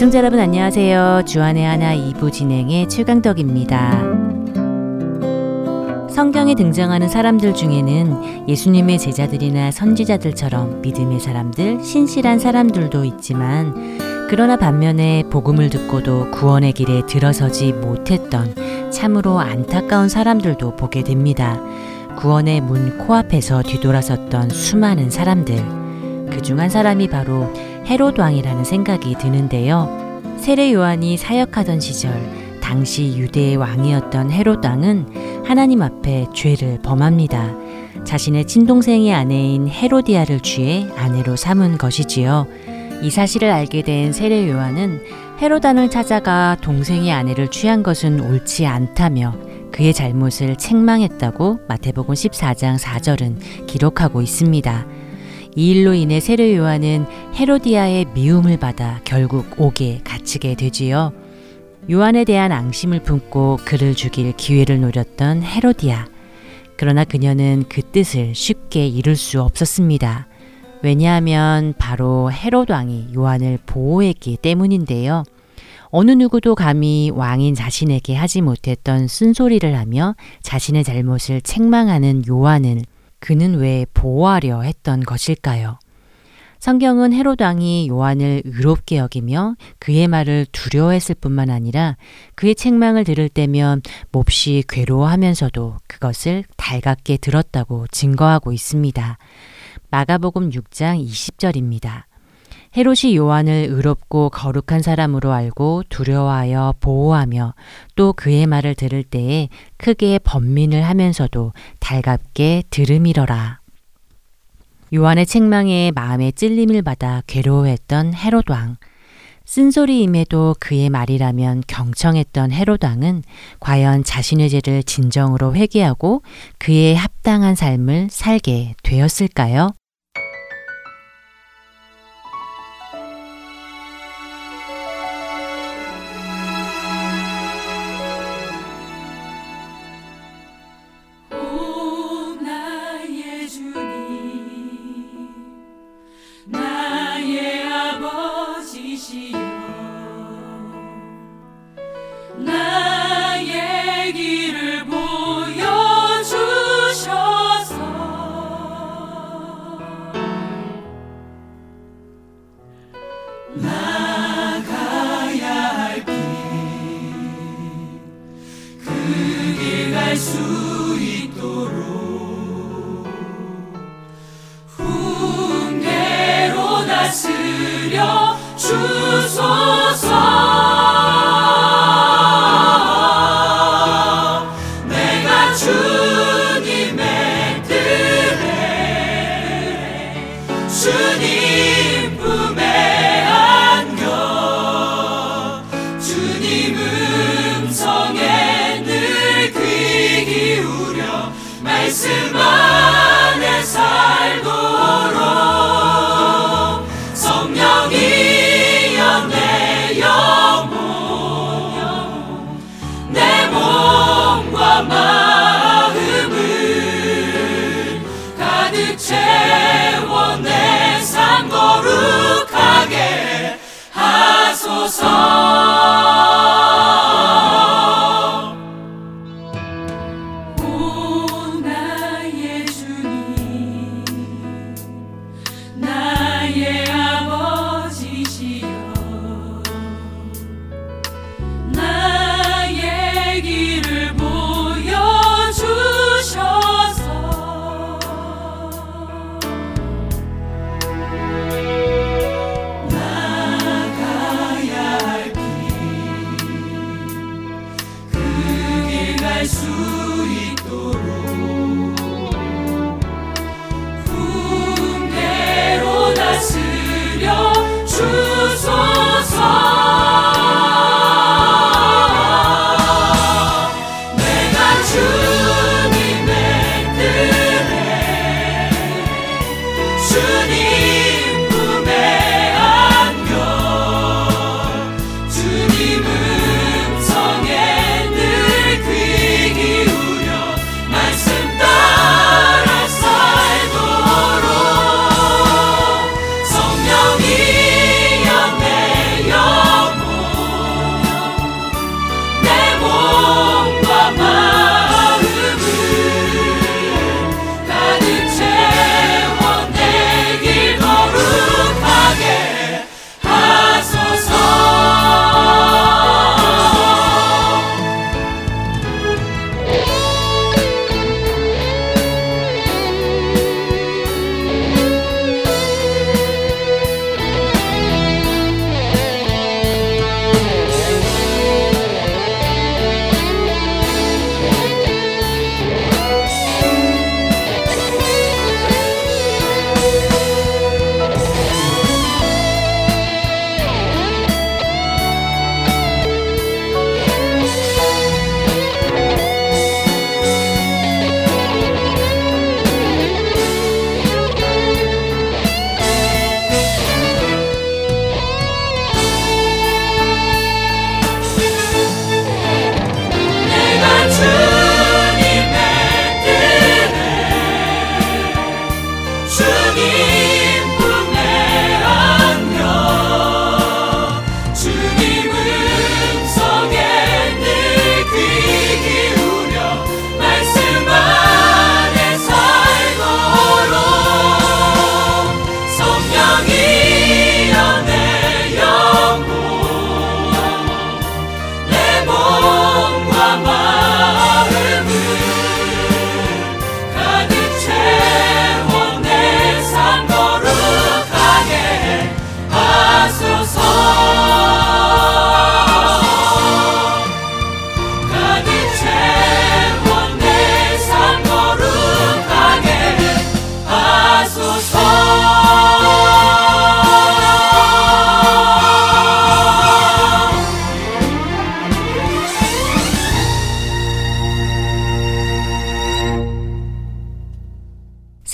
애청자 여러분 안녕하세요. 주안의 하나 2부 진행의 최강덕입니다. 성경에 등장하는 사람들 중에는 예수님의 제자들이나 선지자들처럼 믿음의 사람들, 신실한 사람들도 있지만 그러나 반면에 복음을 듣고도 구원의 길에 들어서지 못했던 참으로 안타까운 사람들도 보게 됩니다. 구원의 문 코앞에서 뒤돌아섰던 수많은 사람들. 그 중 한 사람이 바로 헤롯 왕이라는 생각이 드는데요. 세례 요한이 사역하던 시절 당시 유대의 왕이었던 헤롯 왕은 하나님 앞에 죄를 범합니다. 자신의 친동생의 아내인 헤로디아를 취해 아내로 삼은 것이지요. 이 사실을 알게 된 세례 요한은 헤로단을 찾아가 동생의 아내를 취한 것은 옳지 않다며 그의 잘못을 책망했다고 마태복음 14장 4절은 기록하고 있습니다. 이 일로 인해 세례 요한은 헤로디아의 미움을 받아 결국 옥에 갇히게 되지요. 요한에 대한 앙심을 품고 그를 죽일 기회를 노렸던 헤로디아. 그러나 그녀는 그 뜻을 쉽게 이룰 수 없었습니다. 왜냐하면 바로 헤롯 왕이 요한을 보호했기 때문인데요. 어느 누구도 감히 왕인 자신에게 하지 못했던 쓴소리를 하며 자신의 잘못을 책망하는 요한을 그는 왜 보호하려 했던 것일까요? 성경은 헤롯 왕이 요한을 의롭게 여기며 그의 말을 두려워했을 뿐만 아니라 그의 책망을 들을 때면 몹시 괴로워하면서도 그것을 달갑게 들었다고 증거하고 있습니다. 마가복음 6장 20절입니다. 헤롯이 요한을 의롭고 거룩한 사람으로 알고 두려워하여 보호하며 또 그의 말을 들을 때에 크게 번민을 하면서도 달갑게 들음이러라. 요한의 책망에 마음의 찔림을 받아 괴로워했던 헤롯 왕. 쓴소리임에도 그의 말이라면 경청했던 헤롯 왕은 과연 자신의 죄를 진정으로 회개하고 그의 합당한 삶을 살게 되었을까요?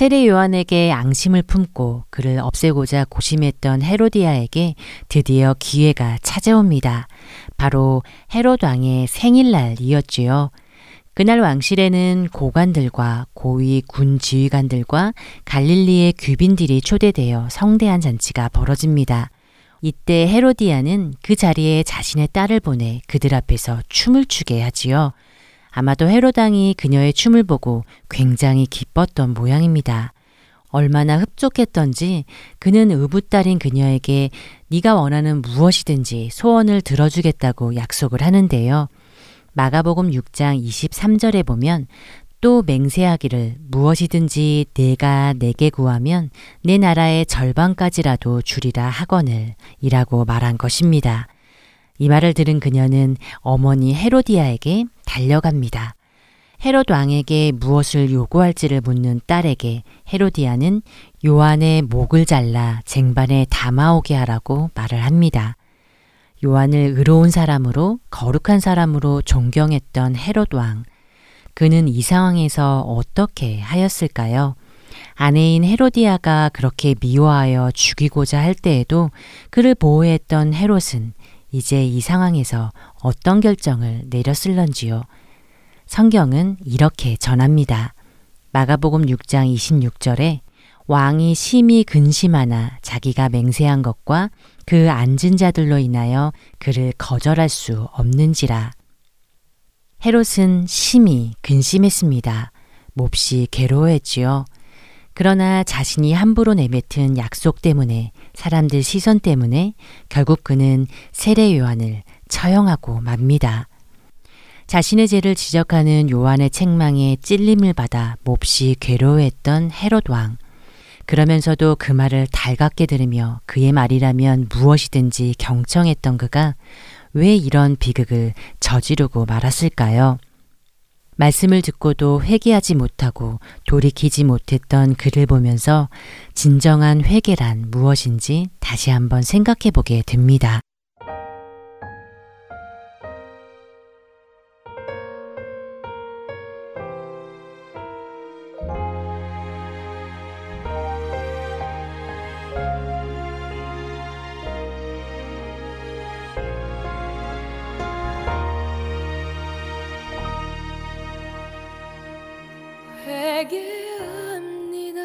세례 요한에게 앙심을 품고 그를 없애고자 고심했던 헤로디아에게 드디어 기회가 찾아옵니다. 바로 헤롯 왕의 생일날이었지요. 그날 왕실에는 고관들과 고위 군 지휘관들과 갈릴리의 귀빈들이 초대되어 성대한 잔치가 벌어집니다. 이때 헤로디아는 그 자리에 자신의 딸을 보내 그들 앞에서 춤을 추게 하지요. 아마도 헤로당이 그녀의 춤을 보고 굉장히 기뻤던 모양입니다. 얼마나 흡족했던지 그는 의붓딸인 그녀에게 네가 원하는 무엇이든지 소원을 들어주겠다고 약속을 하는데요. 마가복음 6장 23절에 보면 또 맹세하기를 무엇이든지 내가 내게 구하면 내 나라의 절반까지라도 주리라 하거늘 이라고 말한 것입니다. 이 말을 들은 그녀는 어머니 헤로디아에게 달려갑니다. 헤롯 왕에게 무엇을 요구할지를 묻는 딸에게 헤로디아는 요한의 목을 잘라 쟁반에 담아오게 하라고 말을 합니다. 요한을 의로운 사람으로 거룩한 사람으로 존경했던 헤롯 왕. 그는 이 상황에서 어떻게 하였을까요? 아내인 헤로디아가 그렇게 미워하여 죽이고자 할 때에도 그를 보호했던 헤롯은 이제 이 상황에서 어떤 결정을 내렸을런지요. 성경은 이렇게 전합니다. 마가복음 6장 26절에 왕이 심히 근심하나 자기가 맹세한 것과 그 앉은 자들로 인하여 그를 거절할 수 없는지라. 헤롯은 심히 근심했습니다. 몹시 괴로워했지요. 그러나 자신이 함부로 내뱉은 약속 때문에 사람들 시선 때문에 결국 그는 세례 요한을 처형하고 맙니다. 자신의 죄를 지적하는 요한의 책망에 찔림을 받아 몹시 괴로워했던 헤롯 왕. 그러면서도 그 말을 달갑게 들으며 그의 말이라면 무엇이든지 경청했던 그가 왜 이런 비극을 저지르고 말았을까요? 말씀을 듣고도 회개하지 못하고 돌이키지 못했던 그를 보면서 진정한 회개란 무엇인지 다시 한번 생각해 보게 됩니다. 회개합니다.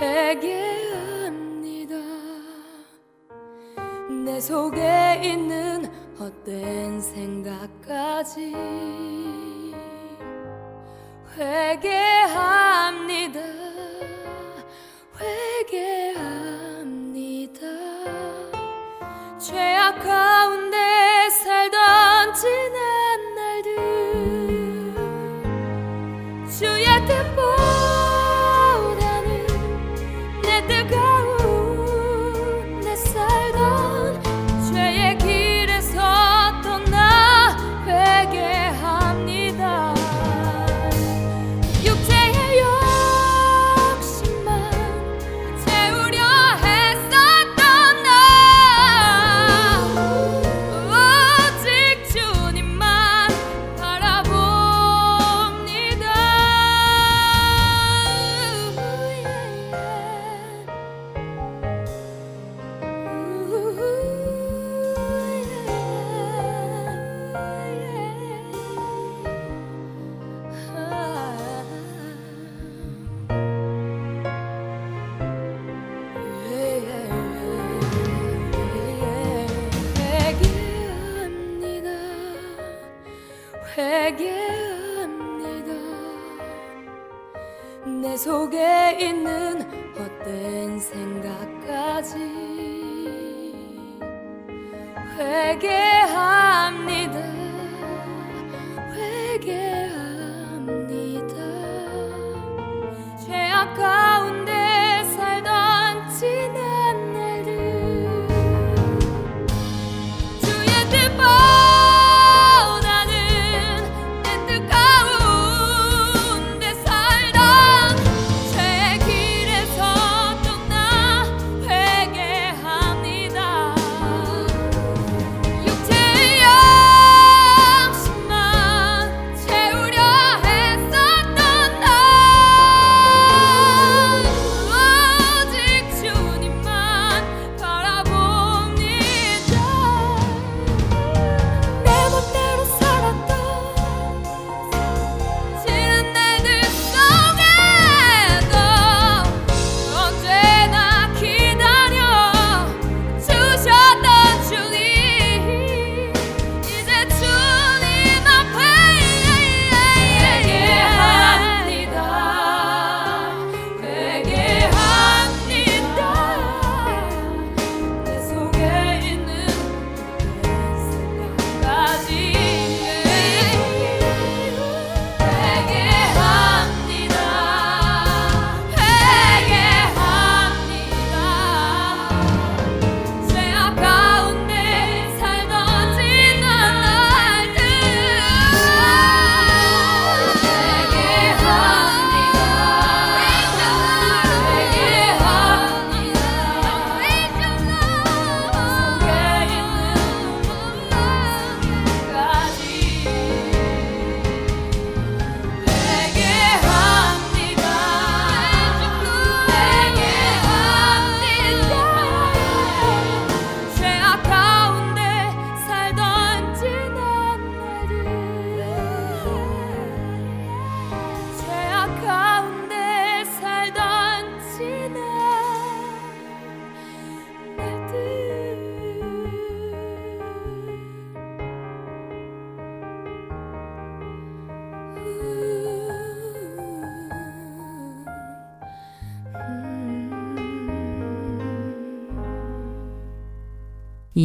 회개합니다. 내 속에 있는 헛된 생각까지 회개합니다. 회개합니다. 죄악 가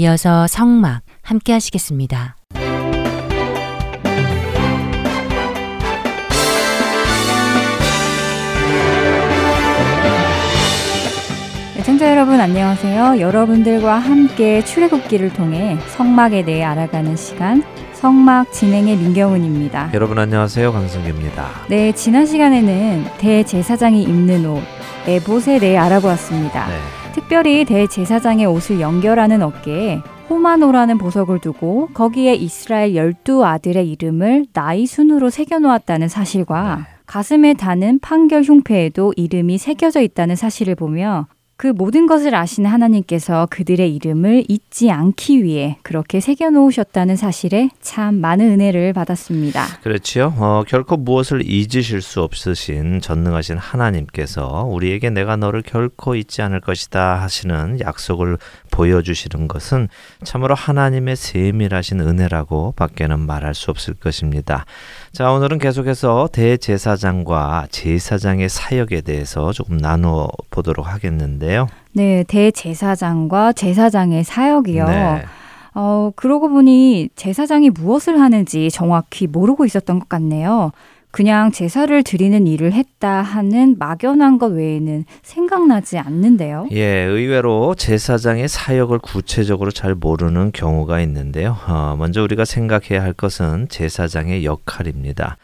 이어서 성막 함께 하시겠습니다. 애청자 여러분 안녕하세요. 여러분들과 함께 출애굽기를 통해 성막에 대해 알아가는 시간 성막 진행의 민경훈입니다. 여러분 안녕하세요. 강승규입니다. 네, 지난 시간에는 대제사장이 입는 옷 에봇에 대해 알아보았습니다. 네. 특별히 대제사장의 옷을 연결하는 어깨에 호마노라는 보석을 두고 거기에 이스라엘 열두 아들의 이름을 나이 순으로 새겨놓았다는 사실과 네. 가슴에 다는 판결 흉패에도 이름이 새겨져 있다는 사실을 보며 그 모든 것을 아시는 하나님께서 그들의 이름을 잊지 않기 위해 그렇게 새겨 놓으셨다는 사실에 참 많은 은혜를 받았습니다. 그렇지요. 어, 결코 무엇을 잊으실 수 없으신 전능하신 하나님께서 우리에게 내가 너를 결코 잊지 않을 것이다 하시는 약속을 보여주시는 것은 참으로 하나님의 세밀하신 은혜라고 밖에는 말할 수 없을 것입니다. 자, 오늘은 계속해서 대제사장과 제사장의 사역에 대해서 조금 나누어 보도록 하겠는데요. 네, 대제사장과 제사장의 사역이요. 네. 어, 그러고 보니 제사장이 무엇을 하는지 정확히 모르고 있었던 것 같네요. 그냥 제사를 드리는 일을 했다 하는 막연한 것 외에는 생각나지 않는데요. 예, 의외로 제사장의 사역을 구체적으로 잘 모르는 경우가 있는데요. 어, 먼저 우리가 생각해야 할 것은 제사장의 역할입니다.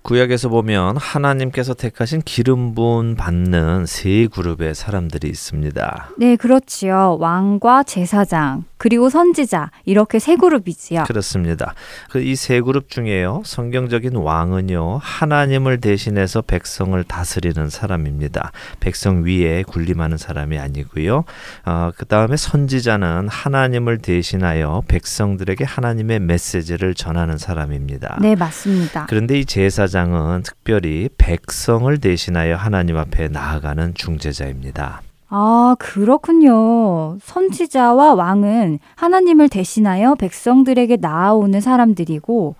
구약에서 보면 하나님께서 택하신 기름 부은 받는 세 그룹의 사람들이 있습니다. 네, 그렇지요. 왕과 제사장, 그리고 선지자, 이렇게 세 그룹이지요. 그렇습니다. 그 이 세 그룹 중에요. 성경적인 왕은요. 하나님을 대신해서 백성을 다스리는 사람입니다. 백성 위에 군림하는 사람이 아니고요. 어, 그 다음에 선지자는 하나님을 대신하여 백성들에게 하나님의 메시지를 전하는 사람입니다. 네, 맞습니다. 그런데 이 제사장은 특별히 백성을 대신하여 하나님 앞에 나아가는 중재자입니다. 아, 그렇군요. 선지자와 왕은 하나님을 대신하여 백성들에게 나아오는 사람들이고,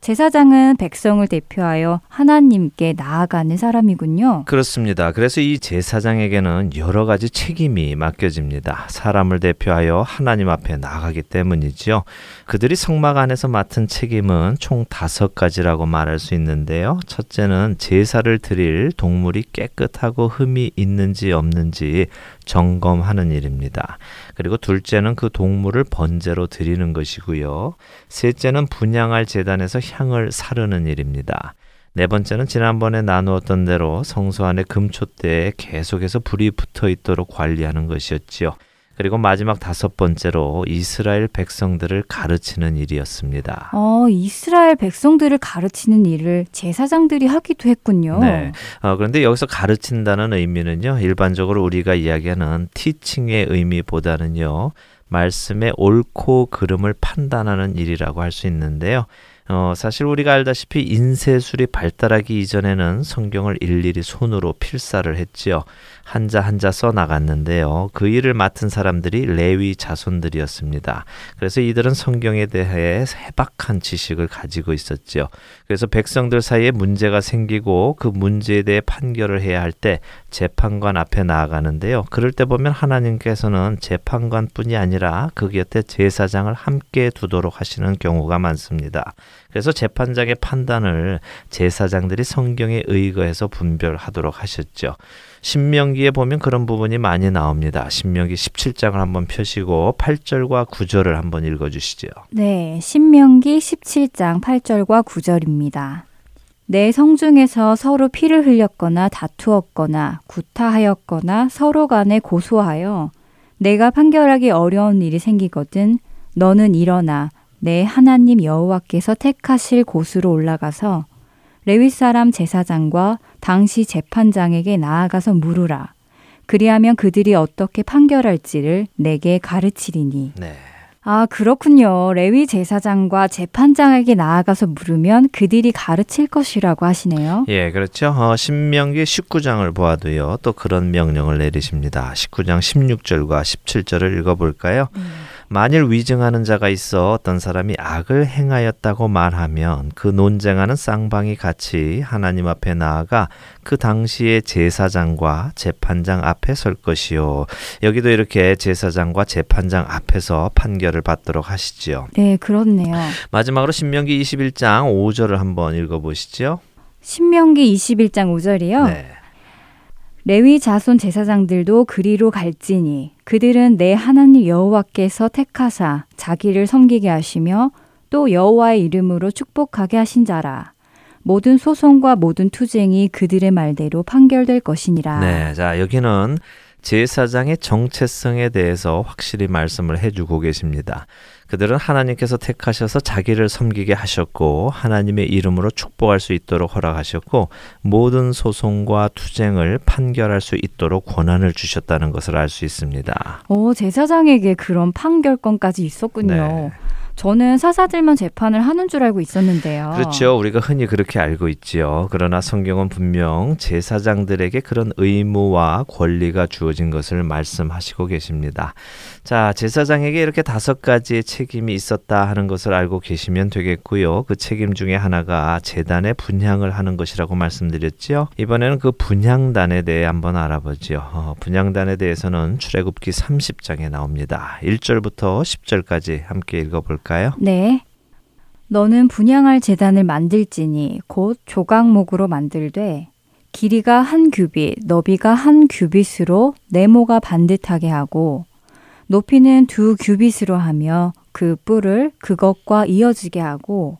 제사장은 백성을 대표하여 하나님께 나아가는 사람이군요. 그렇습니다. 그래서 이 제사장에게는 여러 가지 책임이 맡겨집니다. 사람을 대표하여 하나님 앞에 나가기 때문이죠. 그들이 성막 안에서 맡은 책임은 총 다섯 가지라고 말할 수 있는데요. 첫째는 제사를 드릴 동물이 깨끗하고 흠이 있는지 없는지 점검하는 일입니다. 그리고 둘째는 그 동물을 번제로 드리는 것이고요. 셋째는 분양할 재단에서 향을 사르는 일입니다. 네 번째는 지난번에 나누었던 대로 성소 안에 금초대에 계속해서 불이 붙어 있도록 관리하는 것이었지요. 그리고 마지막 다섯 번째로 이스라엘 백성들을 가르치는 일이었습니다. 어, 이스라엘 백성들을 가르치는 일을 제사장들이 하기도 했군요. 네. 어, 그런데 여기서 가르친다는 의미는요, 일반적으로 우리가 이야기하는 티칭의 의미보다는요, 말씀의 옳고 그름을 판단하는 일이라고 할 수 있는데요. 어, 사실 우리가 알다시피 인쇄술이 발달하기 이전에는 성경을 일일이 손으로 필사를 했지요. 한자 한자 써 나갔는데요. 그 일을 맡은 사람들이 레위 자손들이었습니다. 그래서 이들은 성경에 대해 해박한 지식을 가지고 있었지요. 그래서 백성들 사이에 문제가 생기고 그 문제에 대해 판결을 해야 할 때 재판관 앞에 나아가는데요. 그럴 때 보면 하나님께서는 재판관뿐이 아니라 그 곁에 제사장을 함께 두도록 하시는 경우가 많습니다. 그래서 재판장의 판단을 제사장들이 성경에 의거해서 분별하도록 하셨죠. 신명기에 보면 그런 부분이 많이 나옵니다. 신명기 17장을 한번 펴시고 8절과 9절을 한번 읽어 주시죠. 네, 신명기 17장 8절과 9절입니다. 내 성중에서 서로 피를 흘렸거나 다투었거나 구타하였거나 서로 간에 고소하여 내가 판결하기 어려운 일이 생기거든 너는 일어나 내 하나님 여호와께서 택하실 곳으로 올라가서 레위 사람 제사장과 당시 재판장에게 나아가서 물으라. 그리하면 그들이 어떻게 판결할지를 내게 가르치리니. 네. 아, 그렇군요. 레위 제사장과 재판장에게 나아가서 물으면 그들이 가르칠 것이라고 하시네요. 예, 그렇죠. 어, 신명기 19장을 보아도요. 또 그런 명령을 내리십니다. 19장 16절과 17절을 읽어 볼까요? 만일 위증하는 자가 있어 어떤 사람이 악을 행하였다고 말하면 그 논쟁하는 쌍방이 같이 하나님 앞에 나아가 그 당시에 제사장과 재판장 앞에 설 것이요. 여기도 이렇게 제사장과 재판장 앞에서 판결을 받도록 하시지요. 네, 그렇네요. 마지막으로 신명기 21장 5절을 한번 읽어 보시죠. 신명기 21장 5절이요. 네. 레위 자손 제사장들도 그리로 갈지니 그들은 내 하나님 여호와께서 택하사 자기를 섬기게 하시며 또 여호와의 이름으로 축복하게 하신 자라. 모든 소송과 모든 투쟁이 그들의 말대로 판결될 것이니라. 네, 자 여기는 제사장의 정체성에 대해서 확실히 말씀을 해주고 계십니다. 그들은 하나님께서 택하셔서 자기를 섬기게 하셨고 하나님의 이름으로 축복할 수 있도록 허락하셨고 모든 소송과 투쟁을 판결할 수 있도록 권한을 주셨다는 것을 알 수 있습니다. 오, 제사장에게 그런 판결권까지 있었군요. 네. 저는 사사들만 재판을 하는 줄 알고 있었는데요. 그렇죠. 우리가 흔히 그렇게 알고 있지요. 그러나 성경은 분명 제사장들에게 그런 의무와 권리가 주어진 것을 말씀하시고 계십니다. 자, 제사장에게 이렇게 다섯 가지의 책임이 있었다 하는 것을 알고 계시면 되겠고요. 그 책임 중에 하나가 재단의 분향을 하는 것이라고 말씀드렸지요. 이번에는 그 분향단에 대해 한번 알아보지요. 어, 분향단에 대해서는 출애굽기 30장에 나옵니다. 1절부터 10절까지 함께 읽어볼까요? 네. 너는 분양할 재단을 만들지니 곧 조각목으로 만들되 길이가 한 규빗, 너비가 한 규빗으로 네모가 반듯하게 하고 높이는 두 규빗으로 하며 그 뿔을 그것과 이어지게 하고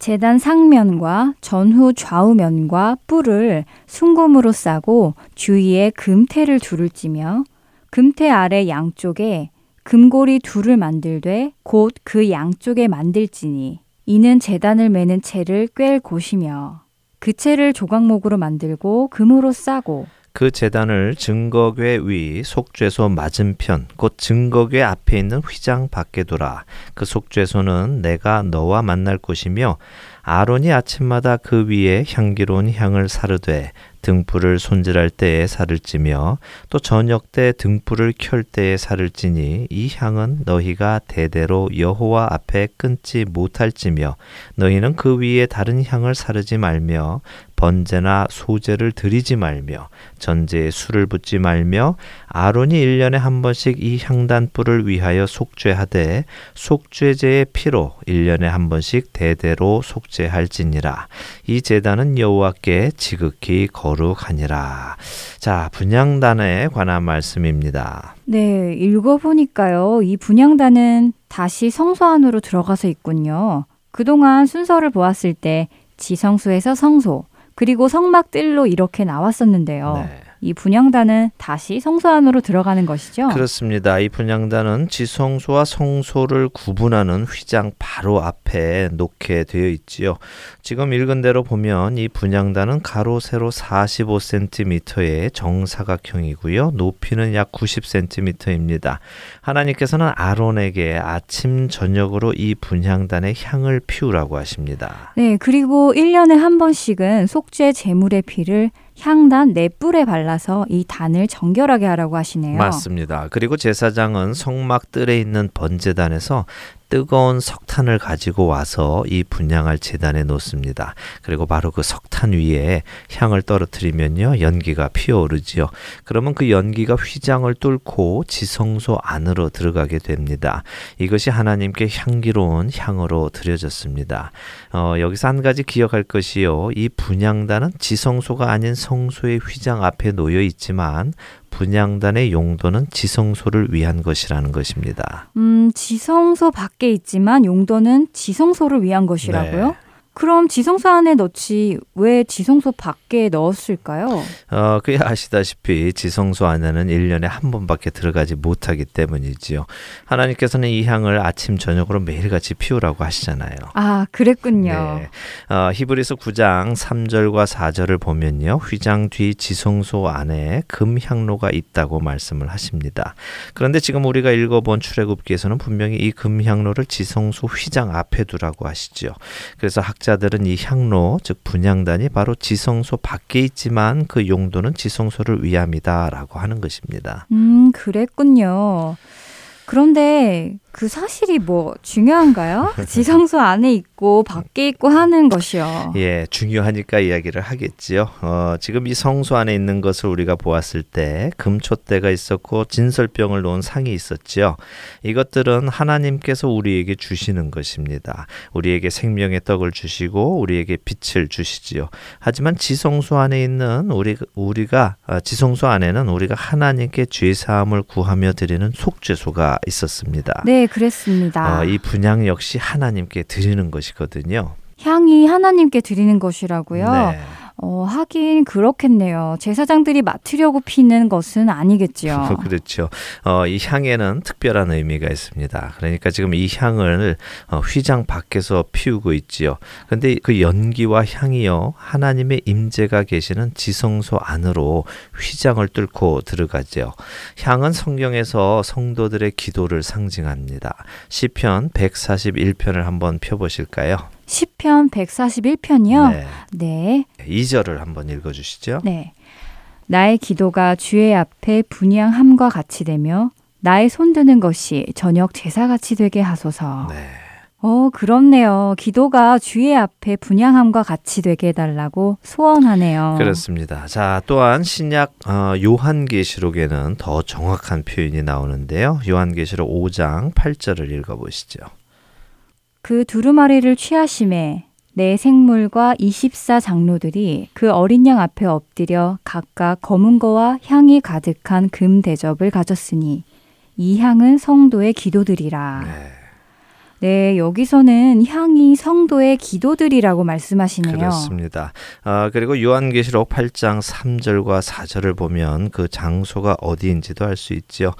재단 상면과 전후 좌우면과 뿔을 순금으로 싸고 주위에 금태를 둘을 찌며 금태 아래 양쪽에 금고리 둘을 만들되 곧 그 양쪽에 만들지니 이는 재단을 매는 채를 꿰 곳이며 그 채를 조각목으로 만들고 금으로 싸고 그 재단을 증거궤 위 속죄소 맞은편 곧 증거궤 앞에 있는 휘장 밖에 두라. 그 속죄소는 내가 너와 만날 곳이며 아론이 아침마다 그 위에 향기로운 향을 사르되 등불을 손질할 때에 살을 찌며 또 저녁 때 등불을 켤 때에 살을 찌니 이 향은 너희가 대대로 여호와 앞에 끊지 못할지며 너희는 그 위에 다른 향을 사르지 말며 번제나 소제를 드리지 말며 전제에 술을 붓지 말며 아론이 일년에 한 번씩 이 향단불을 위하여 속죄하되 속죄제의 피로 일년에 한 번씩 대대로 속죄할지니라. 이 제단은 여호와께 지극히 거 룩하니라 자 분양단에 관한 말씀입니다 네, 읽어보니까요. 이 분양단은 다시 성소 안으로 들어가서 있군요. 그동안 순서를 보았을 때 지성소에서 성소, 그리고 성막들로 이렇게 나왔었는데요. 네. 이 분양단은 다시 성소 안으로 들어가는 것이죠. 그렇습니다. 이 분양단은 지성소와 성소를 구분하는 휘장 바로 앞에 놓게 되어 있지요. 지금 읽은 대로 보면 이 분양단은 가로 세로 45cm의 정사각형이고요. 높이는 약 90cm입니다. 하나님께서는 아론에게 아침 저녁으로 이 분향단의 향을 피우라고 하십니다. 네, 그리고 1년에 한 번씩은 속죄 제물의 피를 향단 네 뿔에 발라서 이 단을 정결하게 하라고 하시네요. 맞습니다. 그리고 제사장은 성막 뜰에 있는 번제단에서 뜨거운 석탄을 가지고 와서 이 분양할 제단에 놓습니다. 그리고 바로 그 석탄 위에 향을 떨어뜨리면요 연기가 피어오르지요. 그러면 그 연기가 휘장을 뚫고 지성소 안으로 들어가게 됩니다. 이것이 하나님께 향기로운 향으로 드려졌습니다. 어, 여기서 한 가지 기억할 것이요. 이 분양단은 지성소가 아닌 성소의 휘장 앞에 놓여 있지만 분양단의 용도는 지성소를 위한 것이라는 것입니다. 음, 지성소 밖에 있지만 용도는 지성소를 위한 것이라고요? 네. 그럼 지성소 안에 넣지 왜 지성소 밖에 넣었을까요? 어, 그야 아시다시피 지성소 안에는 1년에 한 번밖에 들어가지 못하기 때문이지요. 하나님께서는 이 향을 아침 저녁으로 매일같이 피우라고 하시잖아요. 아, 그랬군요. 네. 어, 히브리서 9장 3절과 4절을 보면요. 휘장 뒤 지성소 안에 금향로가 있다고 말씀을 하십니다. 그런데 지금 우리가 읽어본 출애굽기에서는 분명히 이 금향로를 지성소 휘장 앞에 두라고 하시죠. 그래서 학 자들은 이 향로, 즉 분향단이 바로 지성소 밖에 있지만 그 용도는 지성소를 위함이다라고 하는 것입니다. 음, 그랬군요. 그런데 그 사실이 뭐 중요한가요? 지성소 안에 있고 밖에 있고 하는 것이요. 예, 중요하니까 이야기를 하겠지요. 어, 지금 이 성소 안에 있는 것을 우리가 보았을 때 금촛대가 있었고 진설병을 놓은 상이 있었지요. 이것들은 하나님께서 우리에게 주시는 것입니다. 우리에게 생명의 떡을 주시고 우리에게 빛을 주시지요. 하지만 지성소 안에 있는 우리 우리가 아, 지성소 안에는 우리가 하나님께 죄 사함을 구하며 드리는 속죄소가 있었습니다. 네, 그랬습니다. 어, 이 분양 역시 하나님께 드리는 것이거든요. 향이 하나님께 드리는 것이라고요. 네. 어, 하긴 그렇겠네요. 제사장들이 맡으려고 피는 것은 아니겠지요. 그렇죠. 어, 이 향에는 특별한 의미가 있습니다. 그러니까 지금 이 향을 어, 휘장 밖에서 피우고 있지요. 근데 그 연기와 향이요 하나님의 임재가 계시는 지성소 안으로 휘장을 뚫고 들어가죠. 향은 성경에서 성도들의 기도를 상징합니다. 시편 141편을 한번 펴 보실까요? 시편 141편이요. 네. 네. 2절을 한번 읽어 주시죠. 네. 나의 기도가 주의 앞에 분양함과 같이 되며 나의 손드는 것이 저녁 제사같이 되게 하소서. 네. 어, 그렇네요. 기도가 주의 앞에 분양함과 같이 되게 해달라고 소원하네요. 그렇습니다. 자, 또한 신약 어, 요한계시록에는 더 정확한 표현이 나오는데요. 요한계시록 5장 8절을 읽어보시죠. 그 두루마리를 취하심에 내 생물과 24 장로들이 그 어린 양 앞에 엎드려 각각 검은 거와 향이 가득한 금 대접을 가졌으니 이 향은 성도의 기도들이라. 네. 네, 여기서는 향이 성도의 기도들이라고 말씀하시네요. 그렇습니다. 아, 그리고 요한계시록 8장 3절과 4절을 보면 그 장소가 어디인지도 알 수 있지요.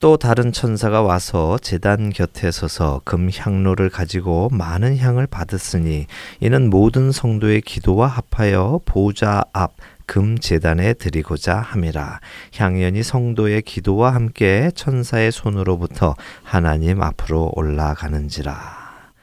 또 다른 천사가 와서 제단 곁에 서서 금 향로를 가지고 많은 향을 받았으니 이는 모든 성도의 기도와 합하여 보좌 앞 금 제단에 드리고자 함이라 향연이 성도의 기도와 함께 천사의 손으로부터 하나님 앞으로 올라가는지라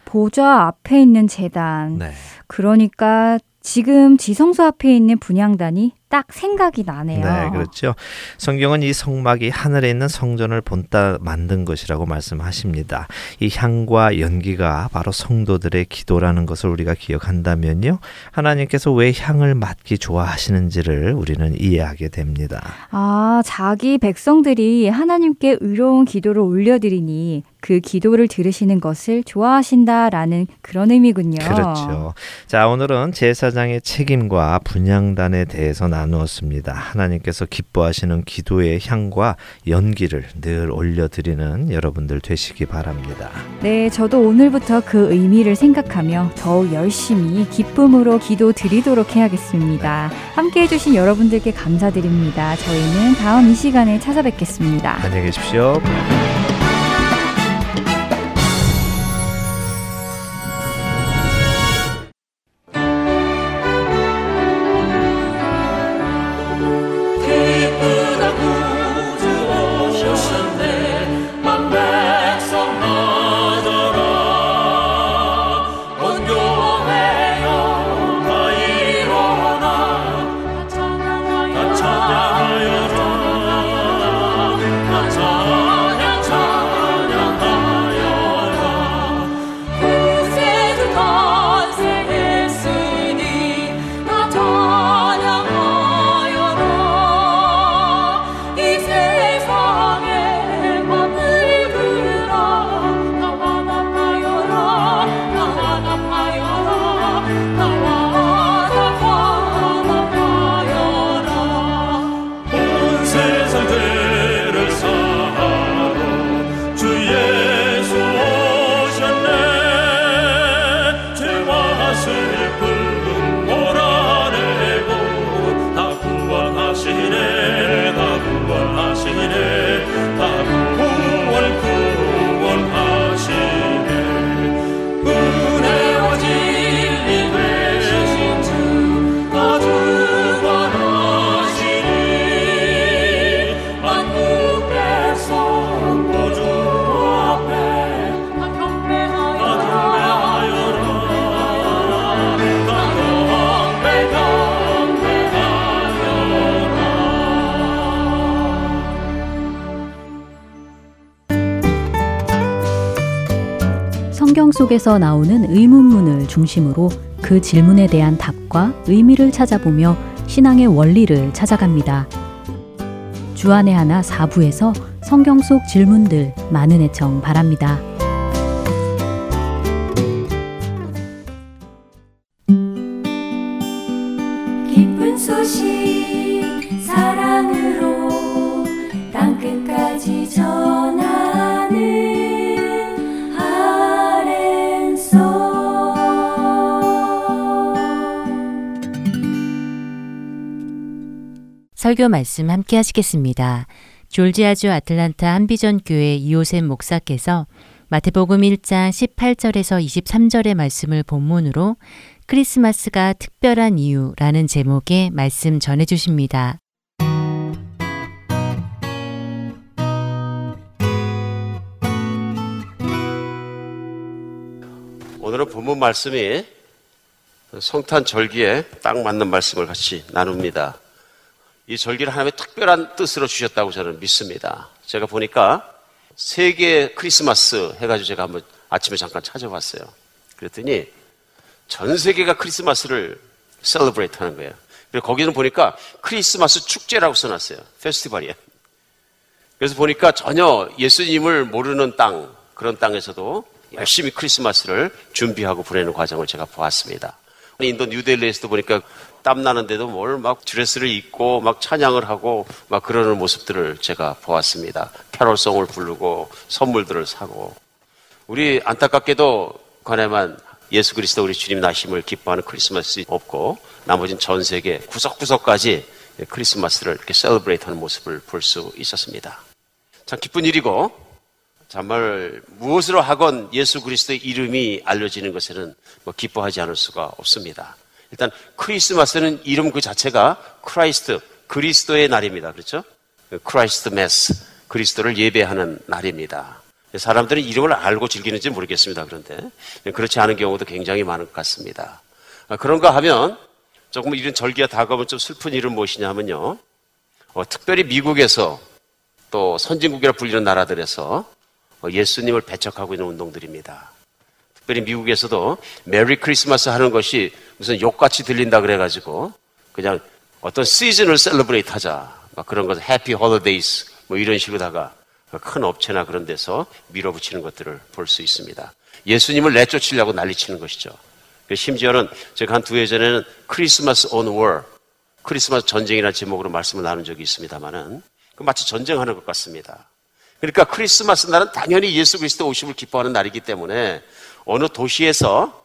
보좌 앞에 있는 재단. 네. 그러니까 지금 지성소 앞에 있는 분향단이 딱 생각이 나네요. 네, 그렇죠. 성경은 이 성막이 하늘에 있는 성전을 본따 만든 것이라고 말씀하십니다. 이 향과 연기가 바로 성도들의 기도라는 것을 우리가 기억한다면요. 하나님께서 왜 향을 맡기 좋아하시는지를 우리는 이해하게 됩니다. 아, 자기 백성들이 하나님께 의로운 기도를 올려드리니 그 기도를 들으시는 것을 좋아하신다라는 그런 의미군요. 그렇죠. 자, 오늘은 제사장의 책임과 분양단에 대해서 나 누었습니다. 하나님께서 기뻐하시는 기도의 향과 연기를 늘 올려드리는 여러분들 되시기 바랍니다. 네, 저도 오늘부터 그 의미를 생각하며 더욱 열심히 기쁨으로 기도 드리도록 해야겠습니다. 함께 해주신 여러분들께 감사드립니다. 저희는 다음 이 시간에 찾아뵙겠습니다. 안녕히 계십시오. 성경 속에서 나오는 의문문을 중심으로 그 질문에 대한 답과 의미를 찾아보며 신앙의 원리를 찾아갑니다. 주안의 하나 4부에서 성경 속 질문들 많은 애청 바랍니다. 설교 말씀 함께 하시겠습니다. 졸지아주 아틀란타 한비전 교회 이호셉 목사께서 마태복음 1장 18절에서 23절의 말씀을 본문으로 크리스마스가 특별한 이유라는 제목의 말씀 전해 주십니다. 오늘은 본문 말씀이 성탄 절기에 딱 맞는 말씀을 같이 나눕니다. 이 절기를 하나님의 특별한 뜻으로 주셨다고 저는 믿습니다. 제가 보니까 세계 크리스마스 해가지고 제가 한번 아침에 잠깐 찾아봤어요. 그랬더니 전 세계가 크리스마스를 celebrate 하는 거예요. 그리고 거기는 보니까 크리스마스 축제라고 써놨어요. 페스티벌이에요. 그래서 보니까 전혀 예수님을 모르는 땅, 그런 땅에서도 열심히 크리스마스를 준비하고 보내는 과정을 제가 보았습니다. 인도 뉴델리에서도 보니까 땀 나는데도 뭘 막 드레스를 입고 막 찬양을 하고 막 그러는 모습들을 제가 보았습니다. 캐롤송을 부르고 선물들을 사고 우리 안타깝게도 관에만 예수 그리스도 우리 주님 나심을 기뻐하는 크리스마스 없고 나머지는 전 세계 구석구석까지 크리스마스를 이렇게 셀러브레이트하는 모습을 볼 수 있었습니다. 참 기쁜 일이고 정말 무엇으로 하건 예수 그리스도의 이름이 알려지는 것에는 뭐 기뻐하지 않을 수가 없습니다. 일단 크리스마스는 이름 그 자체가 Christ 그리스도의 날입니다. 그렇죠? Christ Mass 그리스도를 예배하는 날입니다. 사람들은 이름을 알고 즐기는지 모르겠습니다. 그런데 그렇지 않은 경우도 굉장히 많은 것 같습니다. 아, 그런가 하면 조금 이런 절기가 다가오면 좀 슬픈 일은 무엇이냐 하면요. 어, 특별히 미국에서 또 선진국이라 불리는 나라들에서 어, 예수님을 배척하고 있는 운동들입니다. 특별히 미국에서도 Merry Christmas 하는 것이 무슨 욕같이 들린다 그래가지고 그냥 어떤 시즌을 celebrate 하자. 막 그런 것을 Happy Holidays 뭐 이런 식으로다가 큰 업체나 그런 데서 밀어붙이는 것들을 볼 수 있습니다. 예수님을 내쫓으려고 난리치는 것이죠. 심지어는 제가 한 두 해 전에는 Christmas on War, 크리스마스 전쟁이라는 제목으로 말씀을 나눈 적이 있습니다만은 마치 전쟁하는 것 같습니다. 그러니까 크리스마스 날은 당연히 예수 그리스도 오심을 기뻐하는 날이기 때문에 어느 도시에서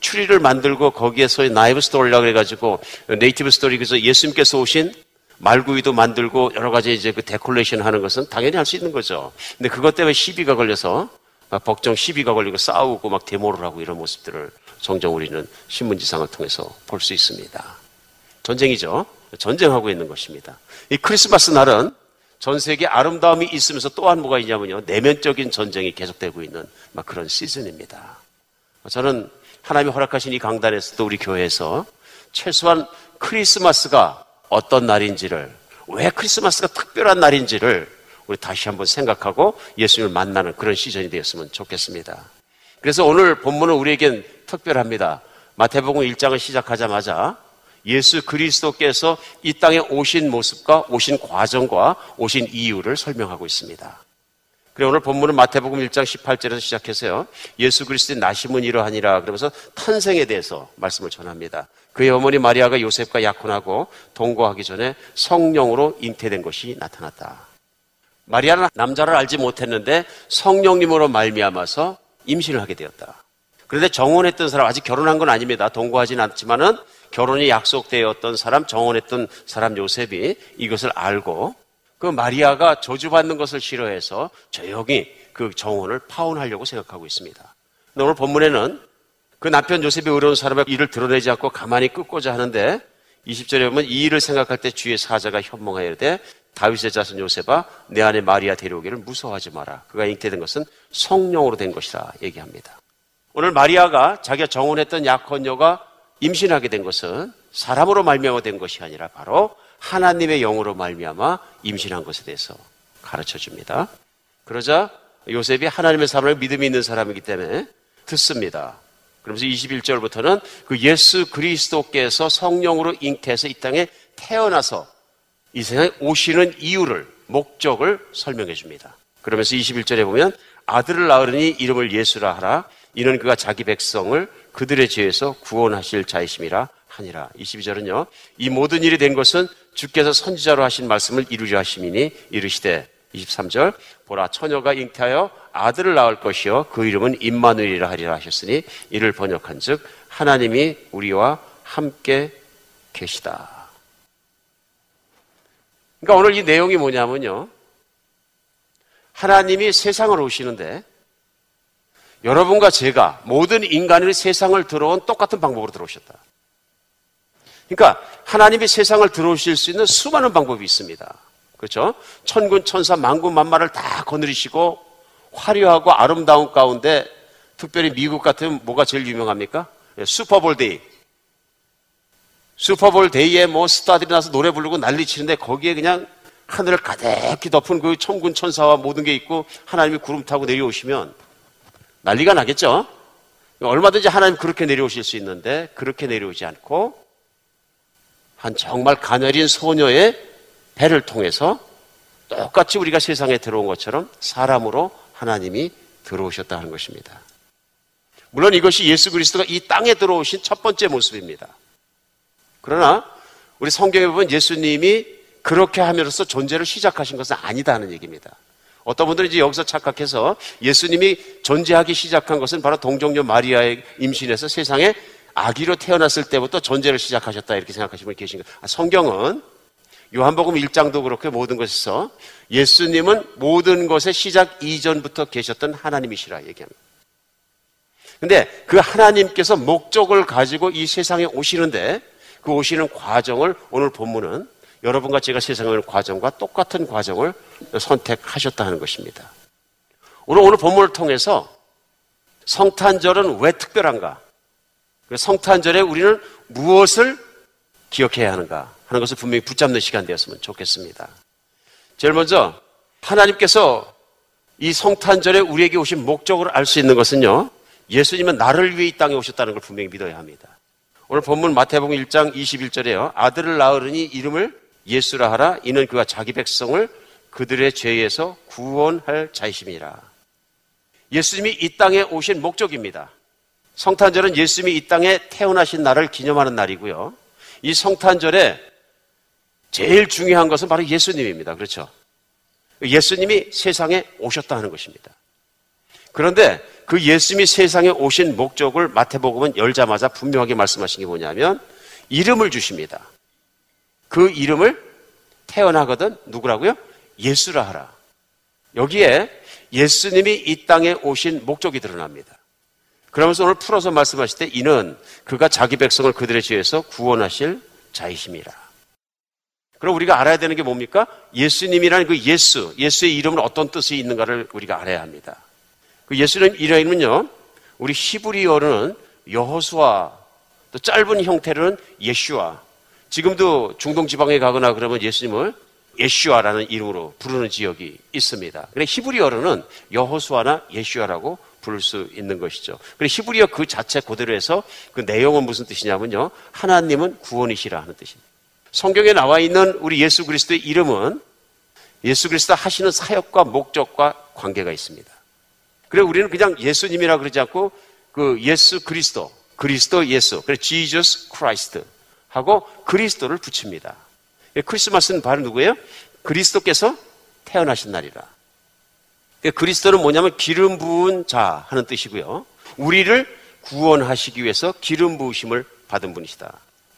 트리를 만들고 거기에 소위 Native Story라고 해가지고 Native Story 그래서 예수님께서 오신 말구유도 만들고 여러 가지 이제 그 decoration 하는 것은 당연히 할 수 있는 거죠. 근데 그것 때문에 시비가 걸려서 막 법정 시비가 걸리고 싸우고 막 데모를 하고 이런 모습들을 종종 우리는 신문지상을 통해서 볼 수 있습니다. 전쟁이죠. 전쟁하고 있는 것입니다. 이 크리스마스 날은 전 세계 아름다움이 있으면서 또한 뭐가 있냐면요. 내면적인 전쟁이 계속되고 있는 막 그런 시즌입니다. 저는 하나님이 허락하신 이 강단에서도 우리 교회에서 최소한 크리스마스가 어떤 날인지를 왜 크리스마스가 특별한 날인지를 우리 다시 한번 생각하고 예수님을 만나는 그런 시즌이 되었으면 좋겠습니다. 그래서 오늘 본문은 우리에겐 특별합니다. 마태복음 1장을 시작하자마자 예수 그리스도께서 이 땅에 오신 모습과 오신 과정과 오신 이유를 설명하고 있습니다. 그리고 오늘 본문은 마태복음 1장 18절에서 시작해서요. 예수 그리스도의 나심은 이러하니라 그러면서 탄생에 대해서 말씀을 전합니다. 그의 어머니 마리아가 요셉과 약혼하고 동거하기 전에 성령으로 잉태된 것이 나타났다. 마리아는 남자를 알지 못했는데 성령님으로 말미암아서 임신을 하게 되었다. 그런데 정혼했던 사람 아직 결혼한 건 아닙니다. 동거하지는 않지만은 결혼이 약속되었던 사람, 정혼했던 사람 요셉이 이것을 알고 그 마리아가 저주받는 것을 싫어해서 조용히 그 정혼을 파혼하려고 생각하고 있습니다. 오늘 본문에는 그 남편 요셉이 어려운 사람의 일을 드러내지 않고 가만히 끄고자 하는데 20절에 보면 이 일을 생각할 때 주의 사자가 현몽하여 되 다윗의 자손 요셉아 내 안에 마리아 데려오기를 무서워하지 마라. 그가 잉태된 것은 성령으로 된 것이라 얘기합니다. 오늘 마리아가 자기가 정혼했던 약혼녀가 임신하게 된 것은 사람으로 말미암아 된 것이 아니라 바로 하나님의 영으로 말미암아 임신한 것에 대해서 가르쳐 줍니다. 그러자 요셉이 하나님의 사람을 믿음이 있는 사람이기 때문에 듣습니다. 그러면서 21절부터는 그 예수 그리스도께서 성령으로 잉태해서 이 땅에 태어나서 이 세상에 오시는 이유를 목적을 설명해 줍니다. 그러면서 21절에 보면 아들을 낳으니 이름을 예수라 하라 이는 그가 자기 백성을 그들의 죄에서 구원하실 자이심이라 하니라. 22절은요. 이 모든 일이 된 것은 주께서 선지자로 하신 말씀을 이루려 하심이니 이르시되 23절 보라 처녀가 잉태하여 아들을 낳을 것이요 그 이름은 임마누엘이라 하리라 하셨으니 이를 번역한즉 하나님이 우리와 함께 계시다. 그러니까 오늘 이 내용이 뭐냐면요. 하나님이 세상을 오시는데 여러분과 제가 모든 인간이 세상을 들어온 똑같은 방법으로 들어오셨다. 그러니까 하나님이 세상을 들어오실 수 있는 수많은 방법이 있습니다. 그렇죠? 천군 천사 만군 만마를 다 거느리시고 화려하고 아름다운 가운데 특별히 미국 같으면 뭐가 제일 유명합니까? 예, Super Bowl Day. Super Bowl Day에 뭐 스타들이 나서 노래 부르고 난리 치는데 거기에 그냥 하늘을 가득히 덮은 그 천군 천사와 모든 게 있고 하나님이 구름 타고 내려오시면 난리가 나겠죠? 얼마든지 하나님 그렇게 내려오실 수 있는데 그렇게 내려오지 않고 한 정말 가녀린 소녀의 배를 통해서 똑같이 우리가 세상에 들어온 것처럼 사람으로 하나님이 들어오셨다 하는 것입니다. 물론 이것이 예수 그리스도가 이 땅에 들어오신 첫 번째 모습입니다. 그러나 우리 성경에 보면 예수님이 그렇게 함으로써 존재를 시작하신 것은 아니다 하는 얘기입니다. 어떤 분들은 이제 여기서 착각해서 예수님이 존재하기 시작한 것은 바로 동정녀 마리아의 임신에서 세상에 아기로 태어났을 때부터 존재를 시작하셨다 이렇게 생각하시는 분이 계신 거예요. 아, 성경은 요한복음 1장도 그렇게 모든 것에서 예수님은 모든 것의 시작 이전부터 계셨던 하나님이시라 얘기합니다. 근데 그 하나님께서 목적을 가지고 이 세상에 오시는데 그 오시는 과정을 오늘 본문은 여러분과 제가 세상에 오는 과정과 똑같은 과정을 선택하셨다 하는 것입니다. 오늘 오늘 본문을 통해서 성탄절은 왜 특별한가? 성탄절에 우리는 무엇을 기억해야 하는가 하는 것을 분명히 붙잡는 시간 되었으면 좋겠습니다. 제일 먼저 하나님께서 이 성탄절에 우리에게 오신 목적을 알 수 있는 것은요. 예수님은 나를 위해 이 땅에 오셨다는 걸 분명히 믿어야 합니다. 오늘 본문 마태복음 1장 21절에요. 아들을 낳으니 이름을 예수라 하라. 이는 그가 자기 백성을 그들의 죄에서 구원할 자이심이라. 예수님이 이 땅에 오신 목적입니다. 성탄절은 예수님이 이 땅에 태어나신 날을 기념하는 날이고요. 이 성탄절에 제일 중요한 것은 바로 예수님입니다. 그렇죠? 예수님이 세상에 오셨다 하는 것입니다. 그런데 그 예수님이 세상에 오신 목적을 마태복음은 열자마자 분명하게 말씀하신 게 뭐냐면 이름을 주십니다. 그 이름을 태어나거든 누구라고요? 예수라 하라. 여기에 예수님이 이 땅에 오신 목적이 드러납니다. 그러면서 오늘 풀어서 말씀하실 때 이는 그가 자기 백성을 그들의 죄에서 구원하실 자이심이라. 그럼 우리가 알아야 되는 게 뭡니까? 예수님이라는 그 예수, 예수의 이름은 어떤 뜻이 있는가를 우리가 알아야 합니다. 그 예수님 이름은요, 우리 히브리어로는 여호수아, 또 짧은 형태로는 예슈아. 지금도 중동 지방에 가거나 그러면 예수님을 예슈아라는 이름으로 부르는 지역이 있습니다. 그래 히브리어로는 여호수아나 예슈아라고 부를 수 있는 것이죠. 그래 히브리어 그 자체 그대로 해서 그 내용은 무슨 뜻이냐면요. 하나님은 구원이시라 하는 뜻입니다. 성경에 나와 있는 우리 예수 그리스도의 이름은 예수 그리스도 하시는 사역과 목적과 관계가 있습니다. 그래 우리는 그냥 예수님이라 그러지 않고 그 예수 그리스도, 그리스도 예수, 그래 Jesus Christ 하고 그리스도를 붙입니다. 크리스마스는 바로 누구예요? 그리스도께서 태어나신 날이라. 그리스도는 뭐냐면 기름 부은 자 하는 뜻이고요. 우리를 구원하시기 위해서 기름 부으심을 받은 분이시다.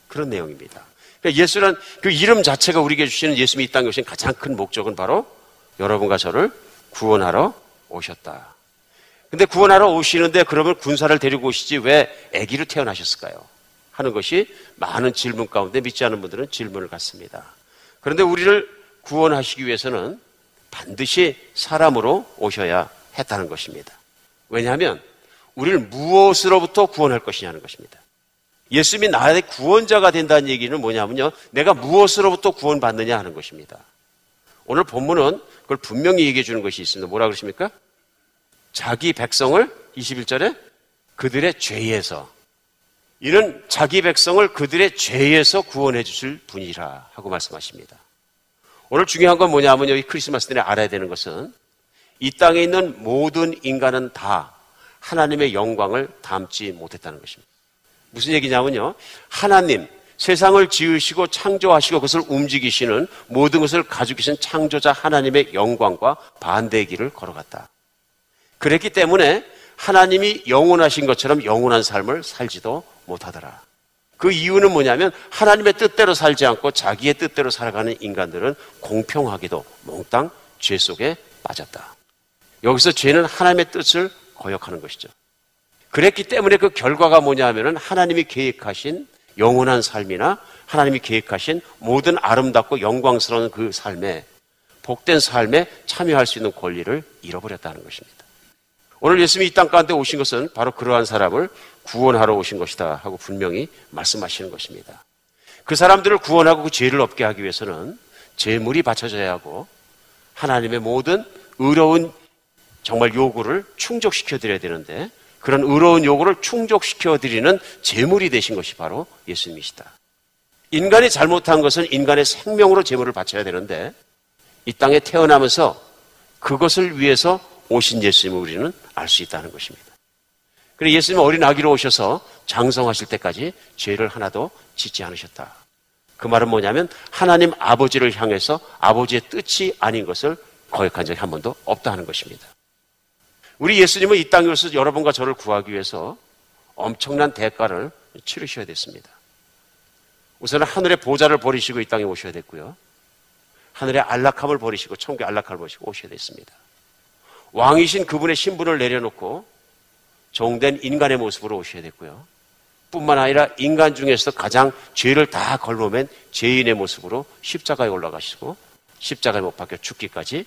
그런 내용입니다. 그러니까 예수란 그 이름 자체가 우리에게 주시는 예수님이 이 땅에 오신 가장 큰 목적은 바로 여러분과 저를 구원하러 오셨다. 근데 구원하러 오시는데 그러면 군사를 데리고 오시지 왜 아기로 태어나셨을까요? 하는 것이 많은 질문 가운데 믿지 않은 분들은 질문을 갖습니다. 그런데 우리를 구원하시기 위해서는 반드시 사람으로 오셔야 했다는 것입니다. 왜냐하면 우리를 무엇으로부터 구원할 것이냐는 것입니다. 예수님이 나의 구원자가 된다는 얘기는 뭐냐면요. 내가 무엇으로부터 구원받느냐 하는 것입니다. 오늘 본문은 그걸 분명히 얘기해 주는 것이 있습니다. 뭐라 그러십니까? 자기 백성을 21절에 그들의 죄에서 이는 자기 백성을 그들의 죄에서 구원해 주실 분이라 하고 말씀하십니다. 오늘 중요한 건 뭐냐면요. 이 크리스마스 때에 알아야 되는 것은 이 땅에 있는 모든 인간은 다 하나님의 영광을 담지 못했다는 것입니다. 무슨 얘기냐면요. 하나님, 세상을 지으시고 창조하시고 그것을 움직이시는 모든 것을 가지고 계신 창조자 하나님의 영광과 반대의 길을 걸어갔다. 그랬기 때문에 하나님이 영원하신 것처럼 영원한 삶을 살지도 못하더라. 그 이유는 뭐냐면 하나님의 뜻대로 살지 않고 자기의 뜻대로 살아가는 인간들은 공평하게도 몽땅 죄 속에 빠졌다. 여기서 죄는 하나님의 뜻을 거역하는 것이죠. 그랬기 때문에 그 결과가 뭐냐 하면은 하나님이 계획하신 영원한 삶이나 하나님이 계획하신 모든 아름답고 영광스러운 그 삶에 복된 삶에 참여할 수 있는 권리를 잃어버렸다는 것입니다. 오늘 예수님이 이 땅 가운데 오신 것은 바로 그러한 사람을 구원하러 오신 것이다 하고 분명히 말씀하시는 것입니다. 그 사람들을 구원하고 그 죄를 없게 하기 위해서는 제물이 바쳐져야 하고 하나님의 모든 의로운 정말 요구를 충족시켜 드려야 되는데 그런 의로운 요구를 충족시켜 드리는 제물이 되신 것이 바로 예수님이시다. 인간이 잘못한 것은 인간의 생명으로 제물을 바쳐야 되는데 이 땅에 태어나면서 그것을 위해서 오신 예수님을 우리는 알 수 있다는 것입니다. 그리고 예수님 어린 아기로 오셔서 장성하실 때까지 죄를 하나도 짓지 않으셨다. 그 말은 뭐냐면 하나님 아버지를 향해서 아버지의 뜻이 아닌 것을 거역한 적이 한 번도 없다는 것입니다. 우리 예수님은 이 땅에 오셔서 여러분과 저를 구하기 위해서 엄청난 대가를 치르셔야 됐습니다. 우선은 하늘의 보좌를 버리시고 이 땅에 오셔야 됐고요. 하늘의 안락함을 버리시고 천국의 안락함을 버리시고 오셔야 됐습니다. 왕이신 그분의 신분을 내려놓고 종된 인간의 모습으로 오셔야 됐고요. 뿐만 아니라 인간 중에서 가장 죄를 다 걸러맨 죄인의 모습으로 십자가에 올라가시고 십자가에 못 박혀 죽기까지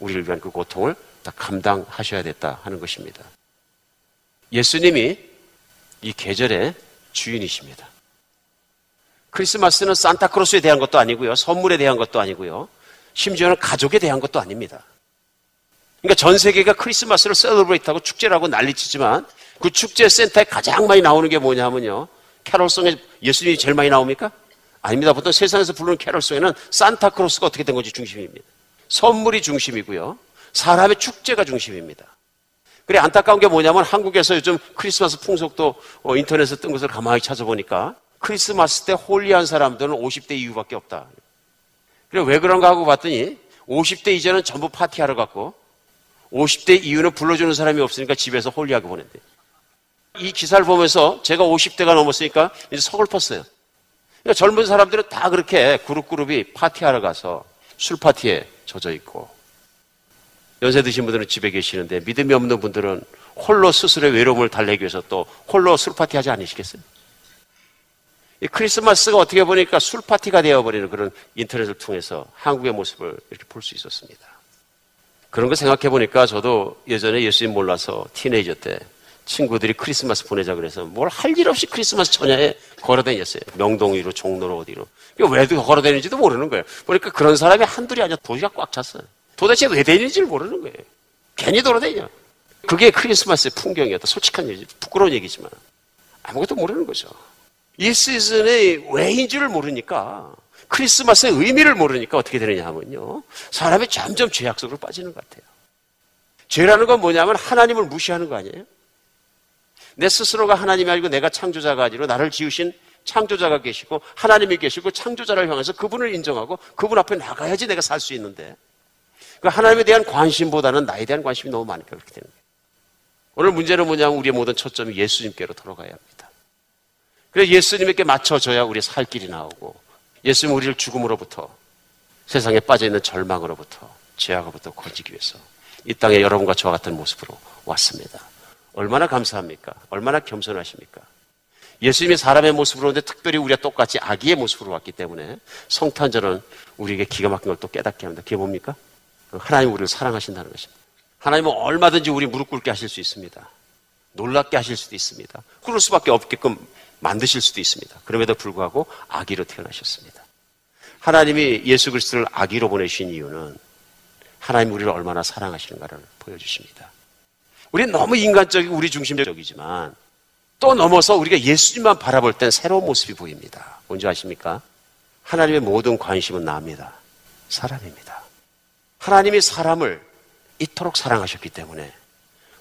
우리를 위한 그 고통을 다 감당하셔야 됐다 하는 것입니다. 예수님이 이 계절의 주인이십니다. 크리스마스는 산타크로스에 대한 것도 아니고요. 선물에 대한 것도 아니고요. 심지어는 가족에 대한 것도 아닙니다. 그러니까 전 세계가 크리스마스를 셀러브레이트하고 축제라고 난리치지만 그 축제 센터에 가장 많이 나오는 게 뭐냐면요. 캐롤송에 예수님이 제일 많이 나옵니까? 아닙니다. 보통 세상에서 부르는 캐롤송에는 산타클로스가 어떻게 된 건지 중심입니다. 선물이 중심이고요. 사람의 축제가 중심입니다. 그래 안타까운 게 뭐냐면 한국에서 요즘 크리스마스 풍속도 어, 인터넷에 뜬 것을 가만히 찾아보니까 크리스마스 때 holy한 사람들은 50대 이후밖에 없다. 그래 왜 그런가 하고 봤더니 50대 이전은 전부 파티하러 갔고 50대 이후는 불러주는 사람이 없으니까 집에서 holy하게 보낸대. 이 기사를 보면서 제가 50대가 넘었으니까 이제 서글펐어요. 그러니까 젊은 사람들은 다 그렇게 그룹 그룹이 파티하러 가서 술 파티에 젖어 있고 연세 드신 분들은 집에 계시는데 믿음이 없는 분들은 홀로 스스로의 외로움을 달래기 위해서 또 홀로 술 파티 하지 않으시겠어요? 이 크리스마스가 어떻게 보니까 술 파티가 되어버리는 그런 인터넷을 통해서 한국의 모습을 이렇게 볼 수 있었습니다. 그런 거 생각해 보니까 저도 예전에 예수님 몰라서 티네이저 때 친구들이 크리스마스 보내자 그래서 뭘 할 일 없이 크리스마스 전야에 걸어다녔어요. 명동 위로 종로로 어디로. 왜 걸어다니는지도 모르는 거예요. 보니까 그런 사람이 한둘이 아니라 도시가 꽉 찼어요. 도대체 왜 다니는지를 모르는 거예요. 괜히 돌아다녀. 그게 크리스마스의 풍경이었다. 솔직한 얘기, 부끄러운 얘기지만. 아무것도 모르는 거죠. 이 시즌의 왜인 지를 모르니까 크리스마스의 의미를 모르니까 어떻게 되느냐 하면요. 사람이 점점 죄악 속으로 빠지는 것 같아요. 죄라는 건 뭐냐면 하나님을 무시하는 거 아니에요? 내 스스로가 하나님이 아니고 내가 창조자가 아니고 나를 지으신 창조자가 계시고 하나님이 계시고 창조자를 향해서 그분을 인정하고 그분 앞에 나가야지 내가 살 수 있는데 그 하나님에 대한 관심보다는 나에 대한 관심이 너무 많으니까 그렇게 되는 거예요. 오늘 문제는 뭐냐면 우리의 모든 초점이 예수님께로 돌아가야 합니다. 그래서 예수님에게 맞춰져야 우리의 살 길이 나오고 예수님 우리를 죽음으로부터 세상에 빠져있는 절망으로부터 죄악으로부터 건지기 위해서 이 땅에 여러분과 저와 같은 모습으로 왔습니다. 얼마나 감사합니까? 얼마나 겸손하십니까? 예수님이 사람의 모습으로 오는데 특별히 우리가 똑같이 아기의 모습으로 왔기 때문에 성탄절은 우리에게 기가 막힌 걸 또 깨닫게 합니다. 그게 뭡니까? 하나님 우리를 사랑하신다는 것입니다. 하나님은 얼마든지 우리 무릎 꿇게 하실 수 있습니다. 놀랍게 하실 수도 있습니다. 그럴 수밖에 없게끔 만드실 수도 있습니다. 그럼에도 불구하고 아기로 태어나셨습니다. 하나님이 예수 그리스도를 아기로 보내신 이유는 하나님 우리를 얼마나 사랑하시는가를 보여주십니다. 우리는 너무 인간적이고 우리 중심적이지만 또 넘어서 우리가 예수님만 바라볼 땐 새로운 모습이 보입니다. 뭔지 아십니까? 하나님의 모든 관심은 나입니다. 사람입니다. 하나님이 사람을 이토록 사랑하셨기 때문에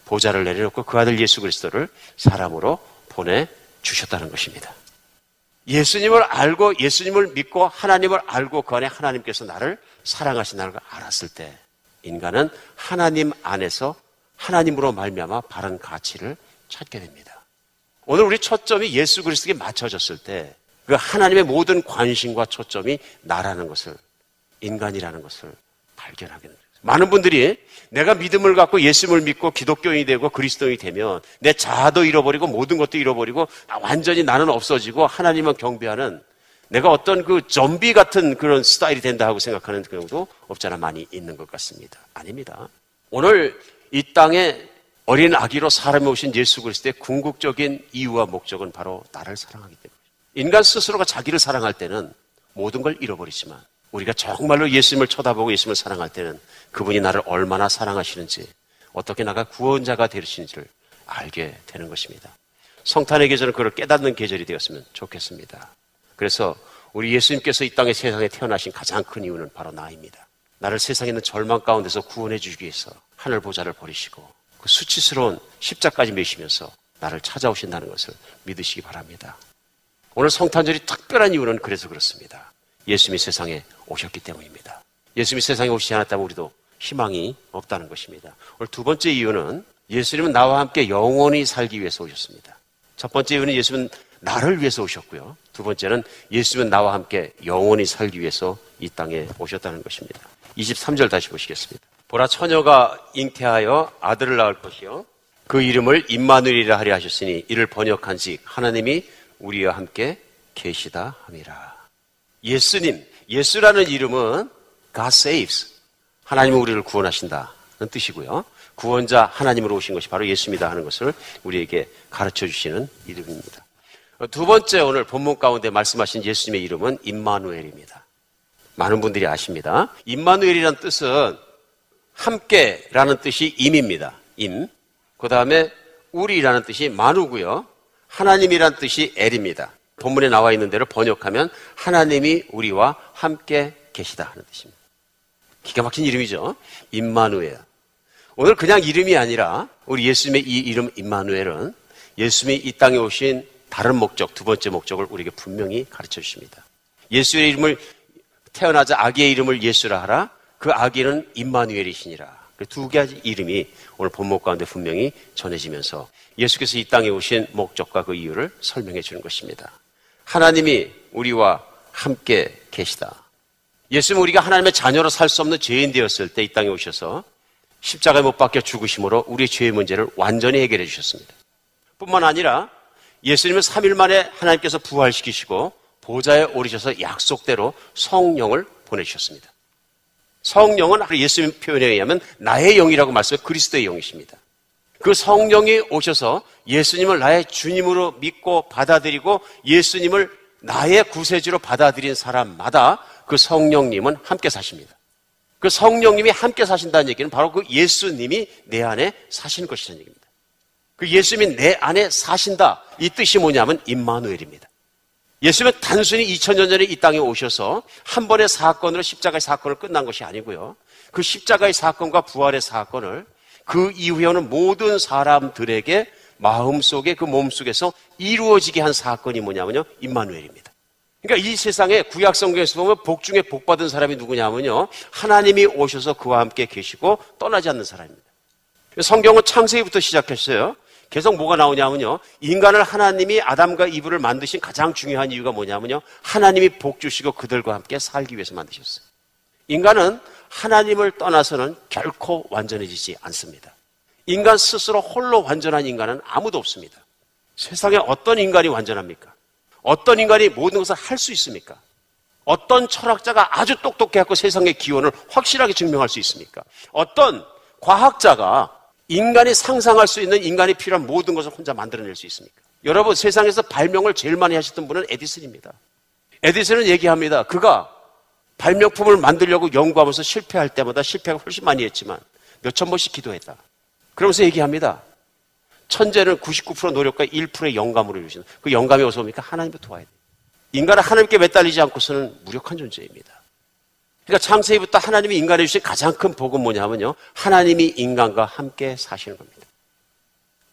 보좌를 내려놓고 그 아들 예수 그리스도를 사람으로 보내 주셨다는 것입니다. 예수님을 알고 예수님을 믿고 하나님을 알고 그 안에 하나님께서 나를 사랑하신다는 걸 알았을 때 인간은 하나님 안에서 하나님으로 말미암아 바른 가치를 찾게 됩니다. 오늘 우리 초점이 예수 그리스도에 맞춰졌을 때 그 하나님의 모든 관심과 초점이 나라는 것을 인간이라는 것을 발견하게 됩니다. 많은 분들이 내가 믿음을 갖고 예수님을 믿고 기독교인이 되고 그리스도인이 되면 내 자아도 잃어버리고 모든 것도 잃어버리고 완전히 나는 없어지고 하나님만 경배하는 내가 어떤 그 좀비 같은 그런 스타일이 된다 하고 생각하는 경우도 없잖아 많이 있는 것 같습니다. 아닙니다. 오늘 이 땅에 어린 아기로 사람이 오신 예수 그리스도의 궁극적인 이유와 목적은 바로 나를 사랑하기 때문에 인간 스스로가 자기를 사랑할 때는 모든 걸 잃어버리지만 우리가 정말로 예수님을 쳐다보고 예수님을 사랑할 때는 그분이 나를 얼마나 사랑하시는지 어떻게 나가 구원자가 되시는지를 알게 되는 것입니다. 성탄의 계절은 그걸 깨닫는 계절이 되었으면 좋겠습니다. 그래서 우리 예수님께서 이 땅의 세상에 태어나신 가장 큰 이유는 바로 나입니다. 나를 세상에 있는 절망 가운데서 구원해 주기 위해서 하늘 보좌를 버리시고 그 수치스러운 십자까지 매시면서 나를 찾아오신다는 것을 믿으시기 바랍니다. 오늘 성탄절이 특별한 이유는 그래서 그렇습니다. 예수님이 세상에 오셨기 때문입니다. 예수님이 세상에 오시지 않았다면 우리도 희망이 없다는 것입니다. 오늘 두 번째 이유는 예수님은 나와 함께 영원히 살기 위해서 오셨습니다. 첫 번째 이유는 예수님은 나를 위해서 오셨고요. 두 번째는 예수님은 나와 함께 영원히 살기 위해서 이 땅에 오셨다는 것입니다. 23절 다시 보시겠습니다. 보라 처녀가 잉태하여 아들을 낳을 것이요 그 이름을 임마누엘이라 하려 하셨으니 이를 번역한 즉 하나님이 우리와 함께 계시다 함이라. 예수님, 예수라는 이름은 God saves. 하나님은 우리를 구원하신다 는 뜻이고요. 구원자 하나님으로 오신 것이 바로 예수입니다 하는 것을 우리에게 가르쳐 주시는 이름입니다. 두 번째 오늘 본문 가운데 말씀하신 예수님의 이름은 임마누엘입니다. 많은 분들이 아십니다. 임마누엘이라는 뜻은 함께라는 뜻이 임입니다. 임. 그 다음에 우리라는 뜻이 만우고요. 하나님이란 뜻이 엘입니다. 본문에 나와 있는 대로 번역하면 하나님이 우리와 함께 계시다 하는 뜻입니다. 기가 막힌 이름이죠. 임마누엘. 오늘 그냥 이름이 아니라 우리 예수님의 이 이름 임마누엘은 예수님이 이 땅에 오신 다른 목적, 두 번째 목적을 우리에게 분명히 가르쳐 주십니다. 예수의 이름을 태어나자 아기의 이름을 예수라 하라. 그 아기는 임마누엘이시니라. 그두 가지 이름이 오늘 본목 가운데 분명히 전해지면서 예수께서 이 땅에 오신 목적과 그 이유를 설명해 주는 것입니다. 하나님이 우리와 함께 계시다. 예수님은 우리가 하나님의 자녀로 살 수 없는 죄인 되었을 때 이 땅에 오셔서 십자가에 못 박혀 죽으심으로 우리의 죄의 문제를 완전히 해결해 주셨습니다. 뿐만 아니라 예수님은 3일 만에 하나님께서 부활시키시고 보좌에 오르셔서 약속대로 성령을 보내주셨습니다. 성령은 예수님 표현에 의하면 나의 영이라고 말씀해 그리스도의 영이십니다. 그 성령이 오셔서 예수님을 나의 주님으로 믿고 받아들이고 예수님을 나의 구세주로 받아들인 사람마다 그 성령님은 함께 사십니다. 그 성령님이 함께 사신다는 얘기는 바로 그 예수님이 내 안에 사시는 것이라는 얘기입니다. 그 예수님이 내 안에 사신다. 이 뜻이 뭐냐면 임마누엘입니다. 예수님은 단순히 2000년 전에 이 땅에 오셔서 한 번의 사건으로 십자가의 사건을 끝난 것이 아니고요. 그 십자가의 사건과 부활의 사건을 그 이후에는 모든 사람들에게 마음속에 그 몸속에서 이루어지게 한 사건이 뭐냐면요. 임마누엘입니다. 그러니까 이 세상에 구약 성경에서 보면 복 중에 복 받은 사람이 누구냐면요. 하나님이 오셔서 그와 함께 계시고 떠나지 않는 사람입니다. 성경은 창세기부터 시작했어요. 계속 뭐가 나오냐면요. 인간을 하나님이 아담과 이브를 만드신 가장 중요한 이유가 뭐냐면요. 하나님이 복 주시고 그들과 함께 살기 위해서 만드셨어요. 인간은 하나님을 떠나서는 결코 완전해지지 않습니다. 인간 스스로 홀로 완전한 인간은 아무도 없습니다. 세상에 어떤 인간이 완전합니까? 어떤 인간이 모든 것을 할 수 있습니까? 어떤 철학자가 아주 똑똑해 갖고 세상의 기원을 확실하게 증명할 수 있습니까? 어떤 과학자가 인간이 상상할 수 있는 인간이 필요한 모든 것을 혼자 만들어낼 수 있습니까? 여러분 세상에서 발명을 제일 많이 하셨던 분은 에디슨입니다. 에디슨은 얘기합니다. 그가 발명품을 만들려고 연구하면서 실패할 때마다 실패가 훨씬 많이 했지만 몇천 번씩 기도했다. 그러면서 얘기합니다. 천재는 99% 노력과 1%의 영감으로 이루어지는 그 영감이 어디서 옵니까? 하나님부터 도와야 돼. 인간은 하나님께 매달리지 않고서는 무력한 존재입니다. 그러니까 창세기부터 하나님이 인간에 주신 가장 큰 복은 뭐냐면요. 하나님이 인간과 함께 사시는 겁니다.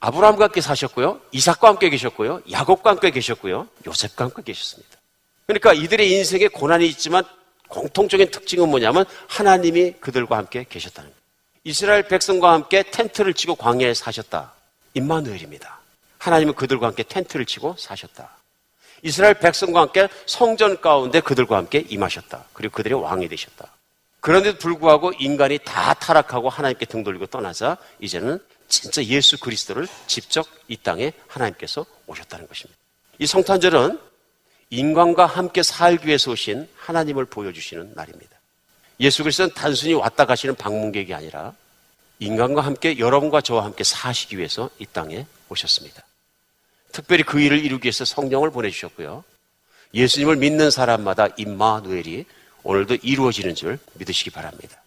아브라함과 함께 사셨고요. 이삭과 함께 계셨고요. 야곱과 함께 계셨고요. 요셉과 함께 계셨습니다. 그러니까 이들의 인생에 고난이 있지만 공통적인 특징은 뭐냐면 하나님이 그들과 함께 계셨다는 거예요. 이스라엘 백성과 함께 텐트를 치고 광야에 사셨다. 임마누엘입니다. 하나님은 그들과 함께 텐트를 치고 사셨다. 이스라엘 백성과 함께 성전 가운데 그들과 함께 임하셨다. 그리고 그들의 왕이 되셨다. 그런데도 불구하고 인간이 다 타락하고 하나님께 등 돌리고 떠나자 이제는 진짜 예수 그리스도를 직접 이 땅에 하나님께서 오셨다는 것입니다. 이 성탄절은 인간과 함께 살기 위해서 오신 하나님을 보여주시는 날입니다. 예수 그리스도는 단순히 왔다 가시는 방문객이 아니라 인간과 함께 여러분과 저와 함께 사시기 위해서 이 땅에 오셨습니다. 특별히 그 일을 이루기 위해서 성령을 보내주셨고요. 예수님을 믿는 사람마다 임마누엘이 오늘도 이루어지는 줄 믿으시기 바랍니다.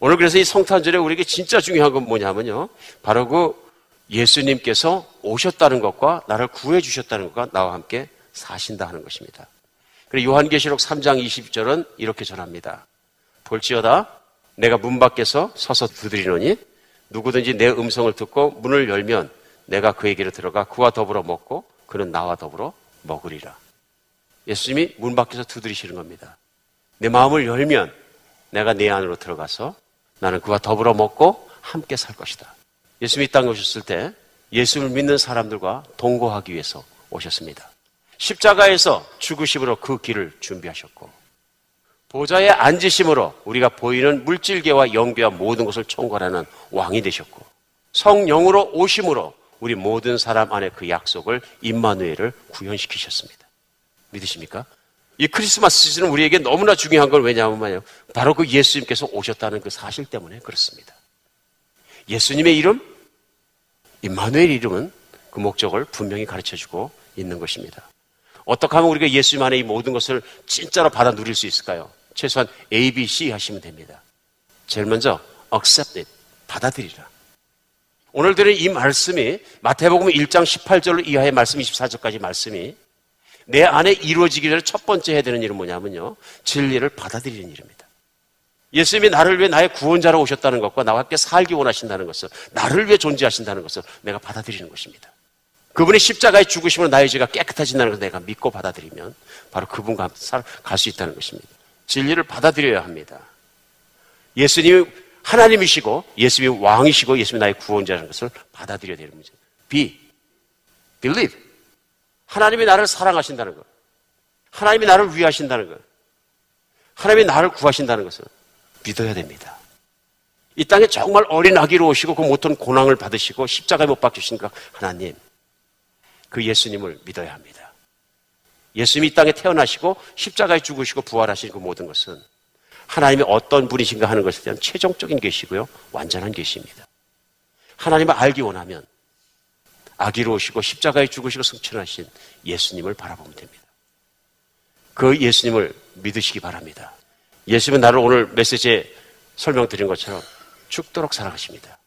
오늘 그래서 이 성탄절에 우리에게 진짜 중요한 건 뭐냐면요. 바로 그 예수님께서 오셨다는 것과 나를 구해 주셨다는 것과 나와 함께 사신다 하는 것입니다. 그리고 요한계시록 3장 20절은 이렇게 전합니다. 볼지어다 내가 문 밖에서 서서 두드리노니 누구든지 내 음성을 듣고 문을 열면 내가 그에게로 들어가 그와 더불어 먹고 그는 나와 더불어 먹으리라. 예수님이 문 밖에서 두드리시는 겁니다. 내 마음을 열면 내가 내 안으로 들어가서 나는 그와 더불어 먹고 함께 살 것이다. 예수님이 이 땅에 오셨을 때 예수를 믿는 사람들과 동거하기 위해서 오셨습니다. 십자가에서 죽으심으로 그 길을 준비하셨고 보좌에 앉으심으로 우리가 보이는 물질계와 영계와 모든 것을 총괄하는 왕이 되셨고 성령으로 오심으로 우리 모든 사람 안에 그 약속을 임마누엘을 구현시키셨습니다. 믿으십니까? 이 크리스마스 시즌은 우리에게 너무나 중요한 건 왜냐하면 바로 그 예수님께서 오셨다는 그 사실 때문에 그렇습니다. 예수님의 이름, 임마누엘 이름은 그 목적을 분명히 가르쳐 주고 있는 것입니다. 어떻게 하면 우리가 예수님 안에 이 모든 것을 진짜로 받아 누릴 수 있을까요? 최소한 A, B, C 하시면 됩니다. 제일 먼저 accept it, 받아들이라. 오늘 들은 이 말씀이 마태복음 1장 18절 이하의 말씀 24절까지 말씀이 내 안에 이루어지기 전에 첫 번째 해야 되는 일은 뭐냐면요. 진리를 받아들이는 일입니다. 예수님이 나를 위해 나의 구원자로 오셨다는 것과 나와 함께 살기 원하신다는 것을 나를 위해 존재하신다는 것을 내가 받아들이는 것입니다. 그분이 십자가에 죽으심으로 나의 죄가 깨끗해진다는 것을 내가 믿고 받아들이면 바로 그분과 갈 수 있다는 것입니다. 진리를 받아들여야 합니다. 예수님이 하나님이시고 예수님이 왕이시고 예수님이 나의 구원자라는 것을 받아들여야 되는 문제. be, believe. 하나님이 나를 사랑하신다는 것. 하나님이 나를 위하신다는 것. 하나님이 나를 구하신다는 것을 믿어야 됩니다. 이 땅에 정말 어린 아기로 오시고 그 모든 고난을 받으시고 십자가에 못 박히신 그 하나님. 그 예수님을 믿어야 합니다. 예수님이 이 땅에 태어나시고 십자가에 죽으시고 부활하신 그 모든 것은 하나님이 어떤 분이신가 하는 것에 대한 최종적인 계시고요. 완전한 계시입니다. 하나님을 알기 원하면 아기로 오시고 십자가에 죽으시고 승천하신 예수님을 바라보면 됩니다. 그 예수님을 믿으시기 바랍니다. 예수님은 나를 오늘 메시지에 설명드린 것처럼 죽도록 사랑하십니다.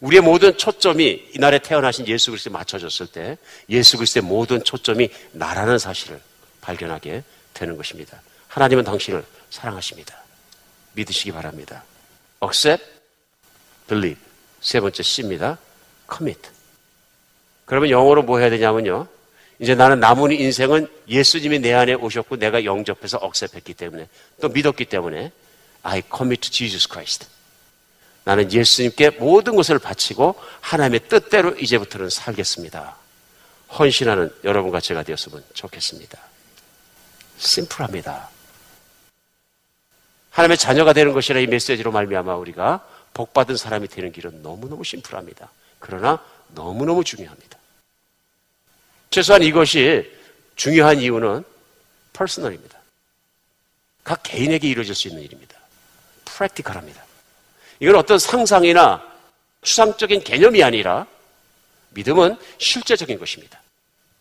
우리의 모든 초점이 이날에 태어나신 예수 그리스도에 맞춰졌을 때 예수 그리스도의 모든 초점이 나라는 사실을 발견하게 되는 것입니다. 하나님은 당신을 사랑하십니다. 믿으시기 바랍니다. accept, believe. 세 번째 C입니다. commit. 그러면 영어로 뭐 해야 되냐면요. 이제 나는 남은 인생은 예수님이 내 안에 오셨고 내가 영접해서 억셉했기 때문에 또 믿었기 때문에 I commit to Jesus Christ. 나는 예수님께 모든 것을 바치고 하나님의 뜻대로 이제부터는 살겠습니다. 헌신하는 여러분과 제가 되었으면 좋겠습니다. 심플합니다. 하나님의 자녀가 되는 것이라 이 메시지로 말미암아 우리가 복받은 사람이 되는 길은 너무너무 심플합니다. 그러나 너무너무 중요합니다. 최소한 이것이 중요한 이유는 퍼스널입니다. 각 개인에게 이루어질 수 있는 일입니다. 프랙티컬합니다. 이건 어떤 상상이나 추상적인 개념이 아니라 믿음은 실제적인 것입니다.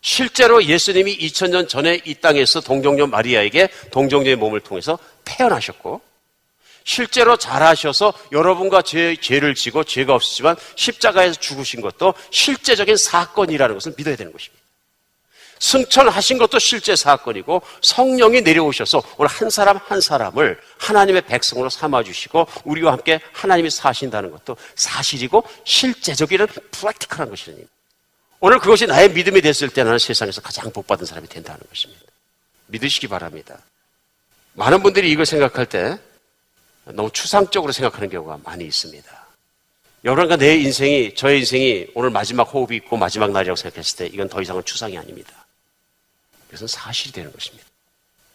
실제로 예수님이 2000년 전에 이 땅에서 동정녀 마리아에게 동정녀의 몸을 통해서 태어나셨고 실제로 잘하셔서 여러분과 제 죄를 지고 죄가 없으지만 십자가에서 죽으신 것도 실제적인 사건이라는 것을 믿어야 되는 것입니다. 승천하신 것도 실제 사건이고 성령이 내려오셔서 오늘 한 사람 한 사람을 하나님의 백성으로 삼아주시고 우리와 함께 하나님이 사신다는 것도 사실이고 실제적인 프랙티컬한 것이니 오늘 그것이 나의 믿음이 됐을 때 나는 세상에서 가장 복받은 사람이 된다는 것입니다. 믿으시기 바랍니다. 많은 분들이 이걸 생각할 때 너무 추상적으로 생각하는 경우가 많이 있습니다. 여러분과 내 인생이, 저의 인생이 오늘 마지막 호흡이 있고 마지막 날이라고 생각했을 때 이건 더 이상은 추상이 아닙니다. 이것은 사실이 되는 것입니다.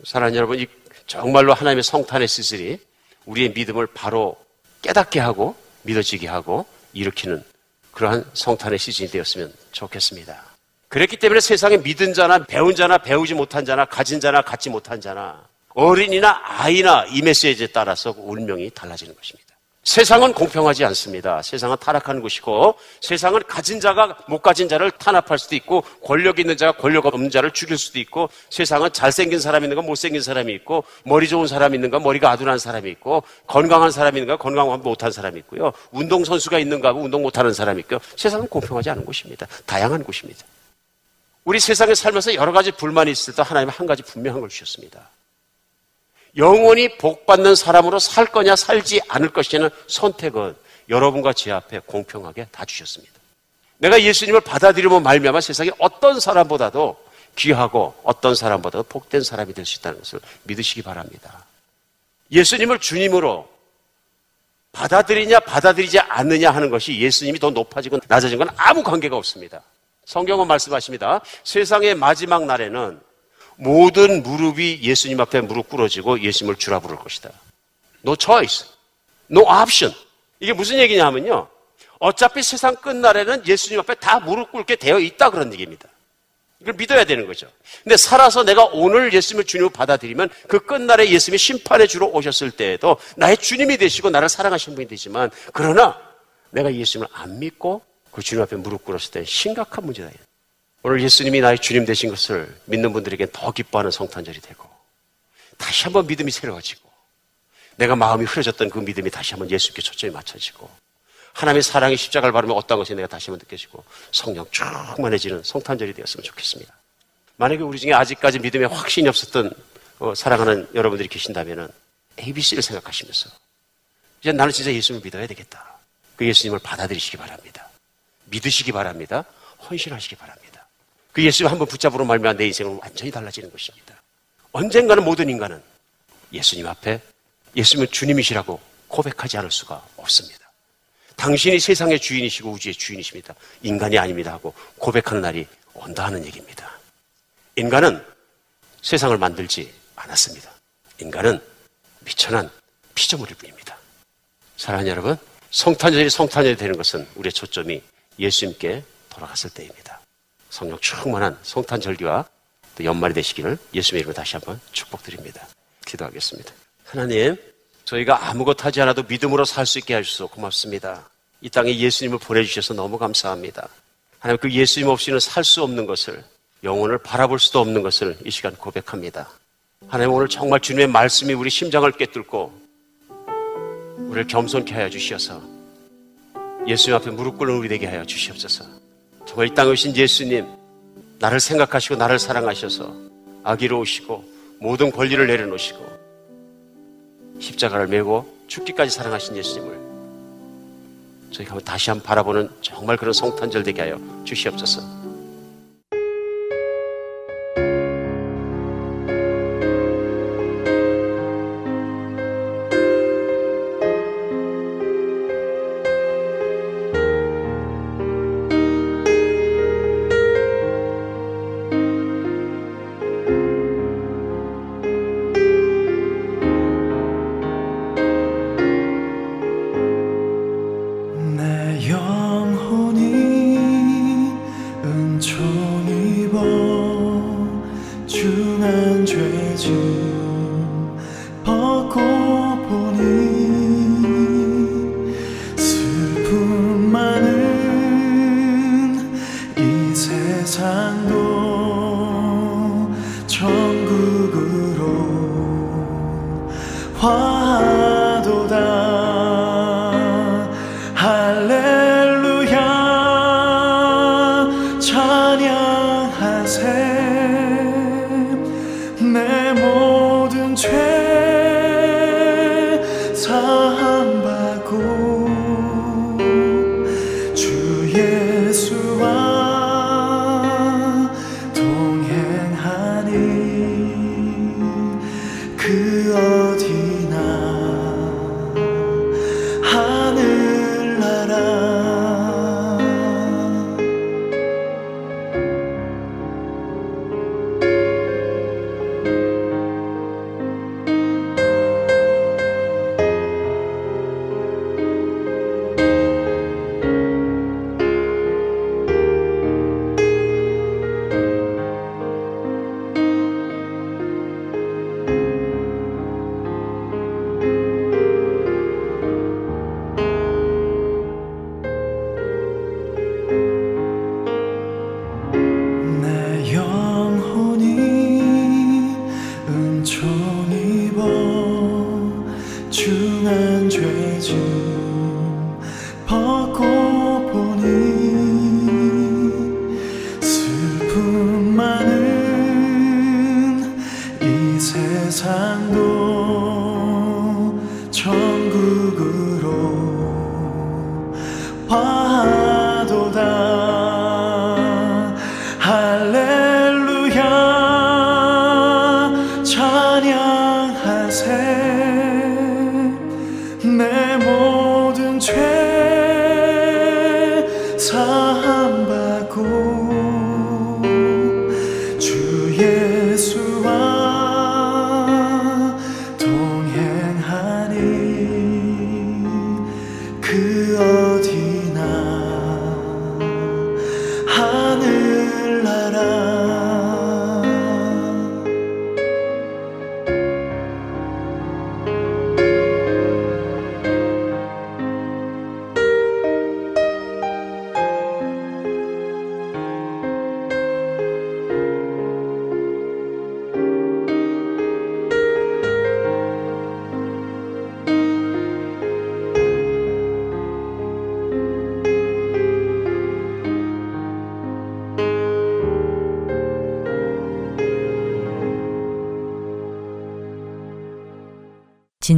사랑하는 여러분, 이 정말로 하나님의 성탄의 시슬이 우리의 믿음을 바로 깨닫게 하고 믿어지게 하고 일으키는 그러한 성탄의 시즌이 되었으면 좋겠습니다. 그랬기 때문에 세상에 믿은 자나 배운 자나 배우지 못한 자나 가진 자나 갖지 못한 자나 어린이나 아이나 이 메시지에 따라서 운명이 달라지는 것입니다. 세상은 공평하지 않습니다. 세상은 타락하는 곳이고 세상은 가진 자가 못 가진 자를 탄압할 수도 있고 권력 있는 자가 권력 없는 자를 죽일 수도 있고 세상은 잘생긴 사람이 있는가 못생긴 사람이 있고 머리 좋은 사람이 있는가 머리가 아둔한 사람이 있고 건강한 사람이 있는가 건강 못한 사람이 있고요. 운동 선수가 있는가 하고 운동 못하는 사람이 있고 세상은 공평하지 않은 곳입니다. 다양한 곳입니다. 우리 세상에 살면서 여러 가지 불만이 있을 때 하나님은 한 가지 분명한 걸 주셨습니다. 영원히 복받는 사람으로 살 거냐 살지 않을 것이냐는 선택은 여러분과 제 앞에 공평하게 다 주셨습니다. 내가 예수님을 받아들이면 말미암아 세상에 어떤 사람보다도 귀하고 어떤 사람보다도 복된 사람이 될 수 있다는 것을 믿으시기 바랍니다. 예수님을 주님으로 받아들이냐 받아들이지 않느냐 하는 것이 예수님이 더 높아지고 낮아진 건 아무 관계가 없습니다. 성경은 말씀하십니다. 세상의 마지막 날에는 모든 무릎이 예수님 앞에 무릎 꿇어지고 예수님을 주라 부를 것이다. No choice. No option. 이게 무슨 얘기냐 하면요. 어차피 세상 끝날에는 예수님 앞에 다 무릎 꿇게 되어 있다 그런 얘기입니다. 이걸 믿어야 되는 거죠. 근데 살아서 내가 오늘 예수님을 주님으로 받아들이면 그 끝날에 예수님이 심판해 주러 오셨을 때에도 나의 주님이 되시고 나를 사랑하시는 분이 되지만 그러나 내가 예수님을 안 믿고 그 주님 앞에 무릎 꿇었을 때 심각한 문제다. 오늘 예수님이 나의 주님 되신 것을 믿는 분들에게 더 기뻐하는 성탄절이 되고 다시 한번 믿음이 새로워지고 내가 마음이 흐려졌던 그 믿음이 다시 한번 예수께 초점이 맞춰지고 하나님의 사랑의 십자가를 바르며 어떤 것이 내가 다시 한번 느껴지고 성령 충만해지는 성탄절이 되었으면 좋겠습니다. 만약에 우리 중에 아직까지 믿음에 확신이 없었던 어, 사랑하는 여러분들이 계신다면 ABC를 생각하시면서 이제 나는 진짜 예수님을 믿어야 되겠다. 그 예수님을 받아들이시기 바랍니다. 믿으시기 바랍니다. 헌신하시기 바랍니다. 그 예수님 한번 붙잡으러 말면 내 인생은 완전히 달라지는 것입니다. 언젠가는 모든 인간은 예수님 앞에 예수님은 주님이시라고 고백하지 않을 수가 없습니다. 당신이 세상의 주인이시고 우주의 주인이십니다. 인간이 아닙니다 하고 고백하는 날이 온다 하는 얘기입니다. 인간은 세상을 만들지 않았습니다. 인간은 미천한 피조물일 뿐입니다. 사랑하는 여러분, 성탄절이 성탄절이 되는 것은 우리의 초점이 예수님께 돌아갔을 때입니다. 성령 충만한 성탄절기와 또 연말이 되시기를 예수님의 이름으로 다시 한번 축복드립니다. 기도하겠습니다. 하나님, 저희가 아무것도 하지 않아도 믿음으로 살 수 있게 해주셔서 고맙습니다. 이 땅에 예수님을 보내주셔서 너무 감사합니다. 하나님 그 예수님 없이는 살 수 없는 것을 영혼을 바라볼 수도 없는 것을 이 시간 고백합니다. 하나님 오늘 정말 주님의 말씀이 우리 심장을 꿰뚫고 우리를 겸손케 하여 주시어서 예수님 앞에 무릎 꿇는 우리 되게 하여 주시옵소서. 정말 이 땅에 오신 예수님 나를 생각하시고 나를 사랑하셔서 아기로 오시고 모든 권리를 내려놓으시고 십자가를 메고 죽기까지 사랑하신 예수님을 저희가 다시 한번 바라보는 정말 그런 성탄절 되게 하여 주시옵소서.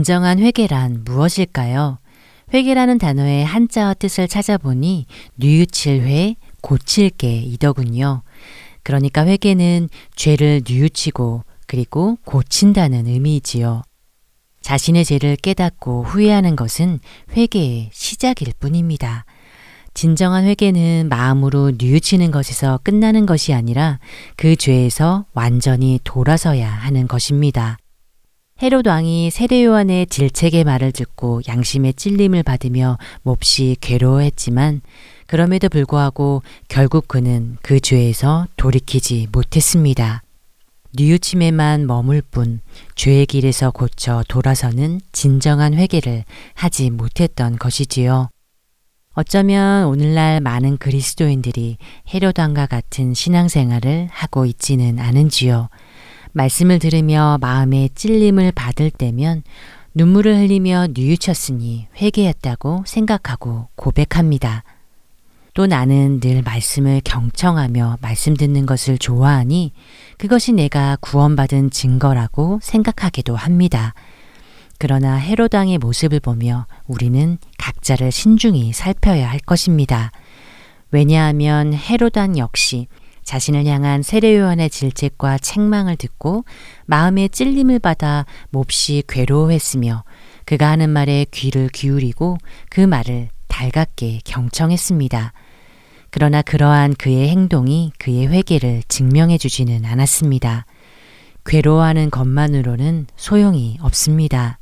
진정한 회개란 무엇일까요? 회개라는 단어의 한자어 뜻을 찾아보니 뉘우칠 회, 고칠 게이더군요. 그러니까 회개는 죄를 뉘우치고 그리고 고친다는 의미이지요. 자신의 죄를 깨닫고 후회하는 것은 회개의 시작일 뿐입니다. 진정한 회개는 마음으로 뉘우치는 것에서 끝나는 것이 아니라 그 죄에서 완전히 돌아서야 하는 것입니다. 헤롯 왕이 세례 요한의 질책의 말을 듣고 양심의 찔림을 받으며 몹시 괴로워했지만 그럼에도 불구하고 결국 그는 그 죄에서 돌이키지 못했습니다. 뉘우침에만 머물 뿐 죄의 길에서 고쳐 돌아서는 진정한 회개를 하지 못했던 것이지요. 어쩌면 오늘날 많은 그리스도인들이 헤롯 왕과 같은 신앙생활을 하고 있지는 않은지요. 말씀을 들으며 마음에 찔림을 받을 때면 눈물을 흘리며 뉘우쳤으니 회개했다고 생각하고 고백합니다. 또 나는 늘 말씀을 경청하며 말씀 듣는 것을 좋아하니 그것이 내가 구원받은 증거라고 생각하기도 합니다. 그러나 헤로당의 모습을 보며 우리는 각자를 신중히 살펴야 할 것입니다. 왜냐하면 헤로당 역시 자신을 향한 세례요한의 질책과 책망을 듣고 마음에 찔림을 받아 몹시 괴로워했으며 그가 하는 말에 귀를 기울이고 그 말을 달갑게 경청했습니다. 그러나 그러한 그의 행동이 그의 회개를 증명해 주지는 않았습니다. 괴로워하는 것만으로는 소용이 없습니다.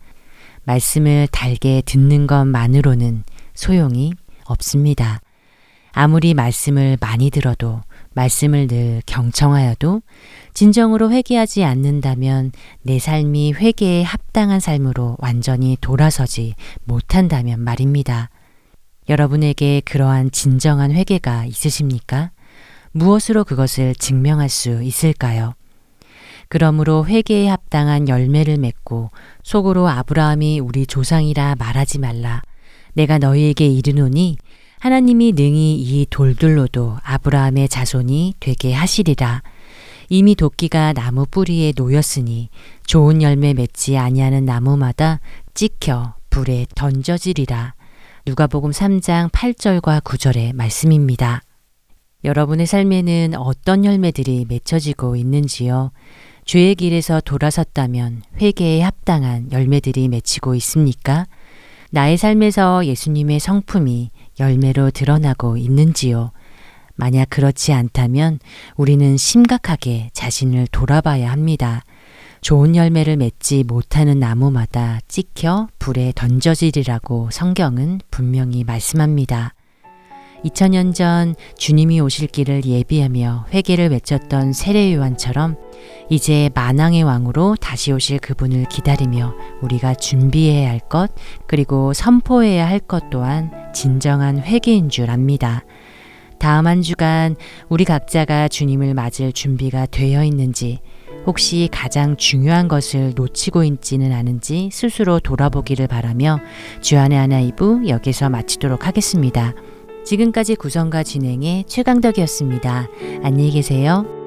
말씀을 달게 듣는 것만으로는 소용이 없습니다. 아무리 말씀을 많이 들어도 말씀을 늘 경청하여도 진정으로 회개하지 않는다면 내 삶이 회개에 합당한 삶으로 완전히 돌아서지 못한다면 말입니다. 여러분에게 그러한 진정한 회개가 있으십니까? 무엇으로 그것을 증명할 수 있을까요? 그러므로 회개에 합당한 열매를 맺고 속으로 아브라함이 우리 조상이라 말하지 말라. 내가 너희에게 이르노니 하나님이 능히 이 돌들로도 아브라함의 자손이 되게 하시리라. 이미 도끼가 나무 뿌리에 놓였으니 좋은 열매 맺지 아니하는 나무마다 찍혀 불에 던져지리라. 누가복음 3장 8절과 9절의 말씀입니다. 여러분의 삶에는 어떤 열매들이 맺혀지고 있는지요? 죄의 길에서 돌아섰다면 회개에 합당한 열매들이 맺히고 있습니까? 나의 삶에서 예수님의 성품이 열매로 드러나고 있는지요? 만약 그렇지 않다면 우리는 심각하게 자신을 돌아봐야 합니다. 좋은 열매를 맺지 못하는 나무마다 찍혀 불에 던져지리라고 성경은 분명히 말씀합니다. 2000년 전 주님이 오실 길을 예비하며 회개를 외쳤던 세례 요한처럼 이제 만왕의 왕으로 다시 오실 그분을 기다리며 우리가 준비해야 할 것 그리고 선포해야 할 것 또한 진정한 회개인 줄 압니다. 다음 한 주간 우리 각자가 주님을 맞을 준비가 되어 있는지 혹시 가장 중요한 것을 놓치고 있지는 않은지 스스로 돌아보기를 바라며 주안의 하나 이부 여기서 마치도록 하겠습니다. 지금까지 구성과 진행의 최강덕이었습니다. 안녕히 계세요.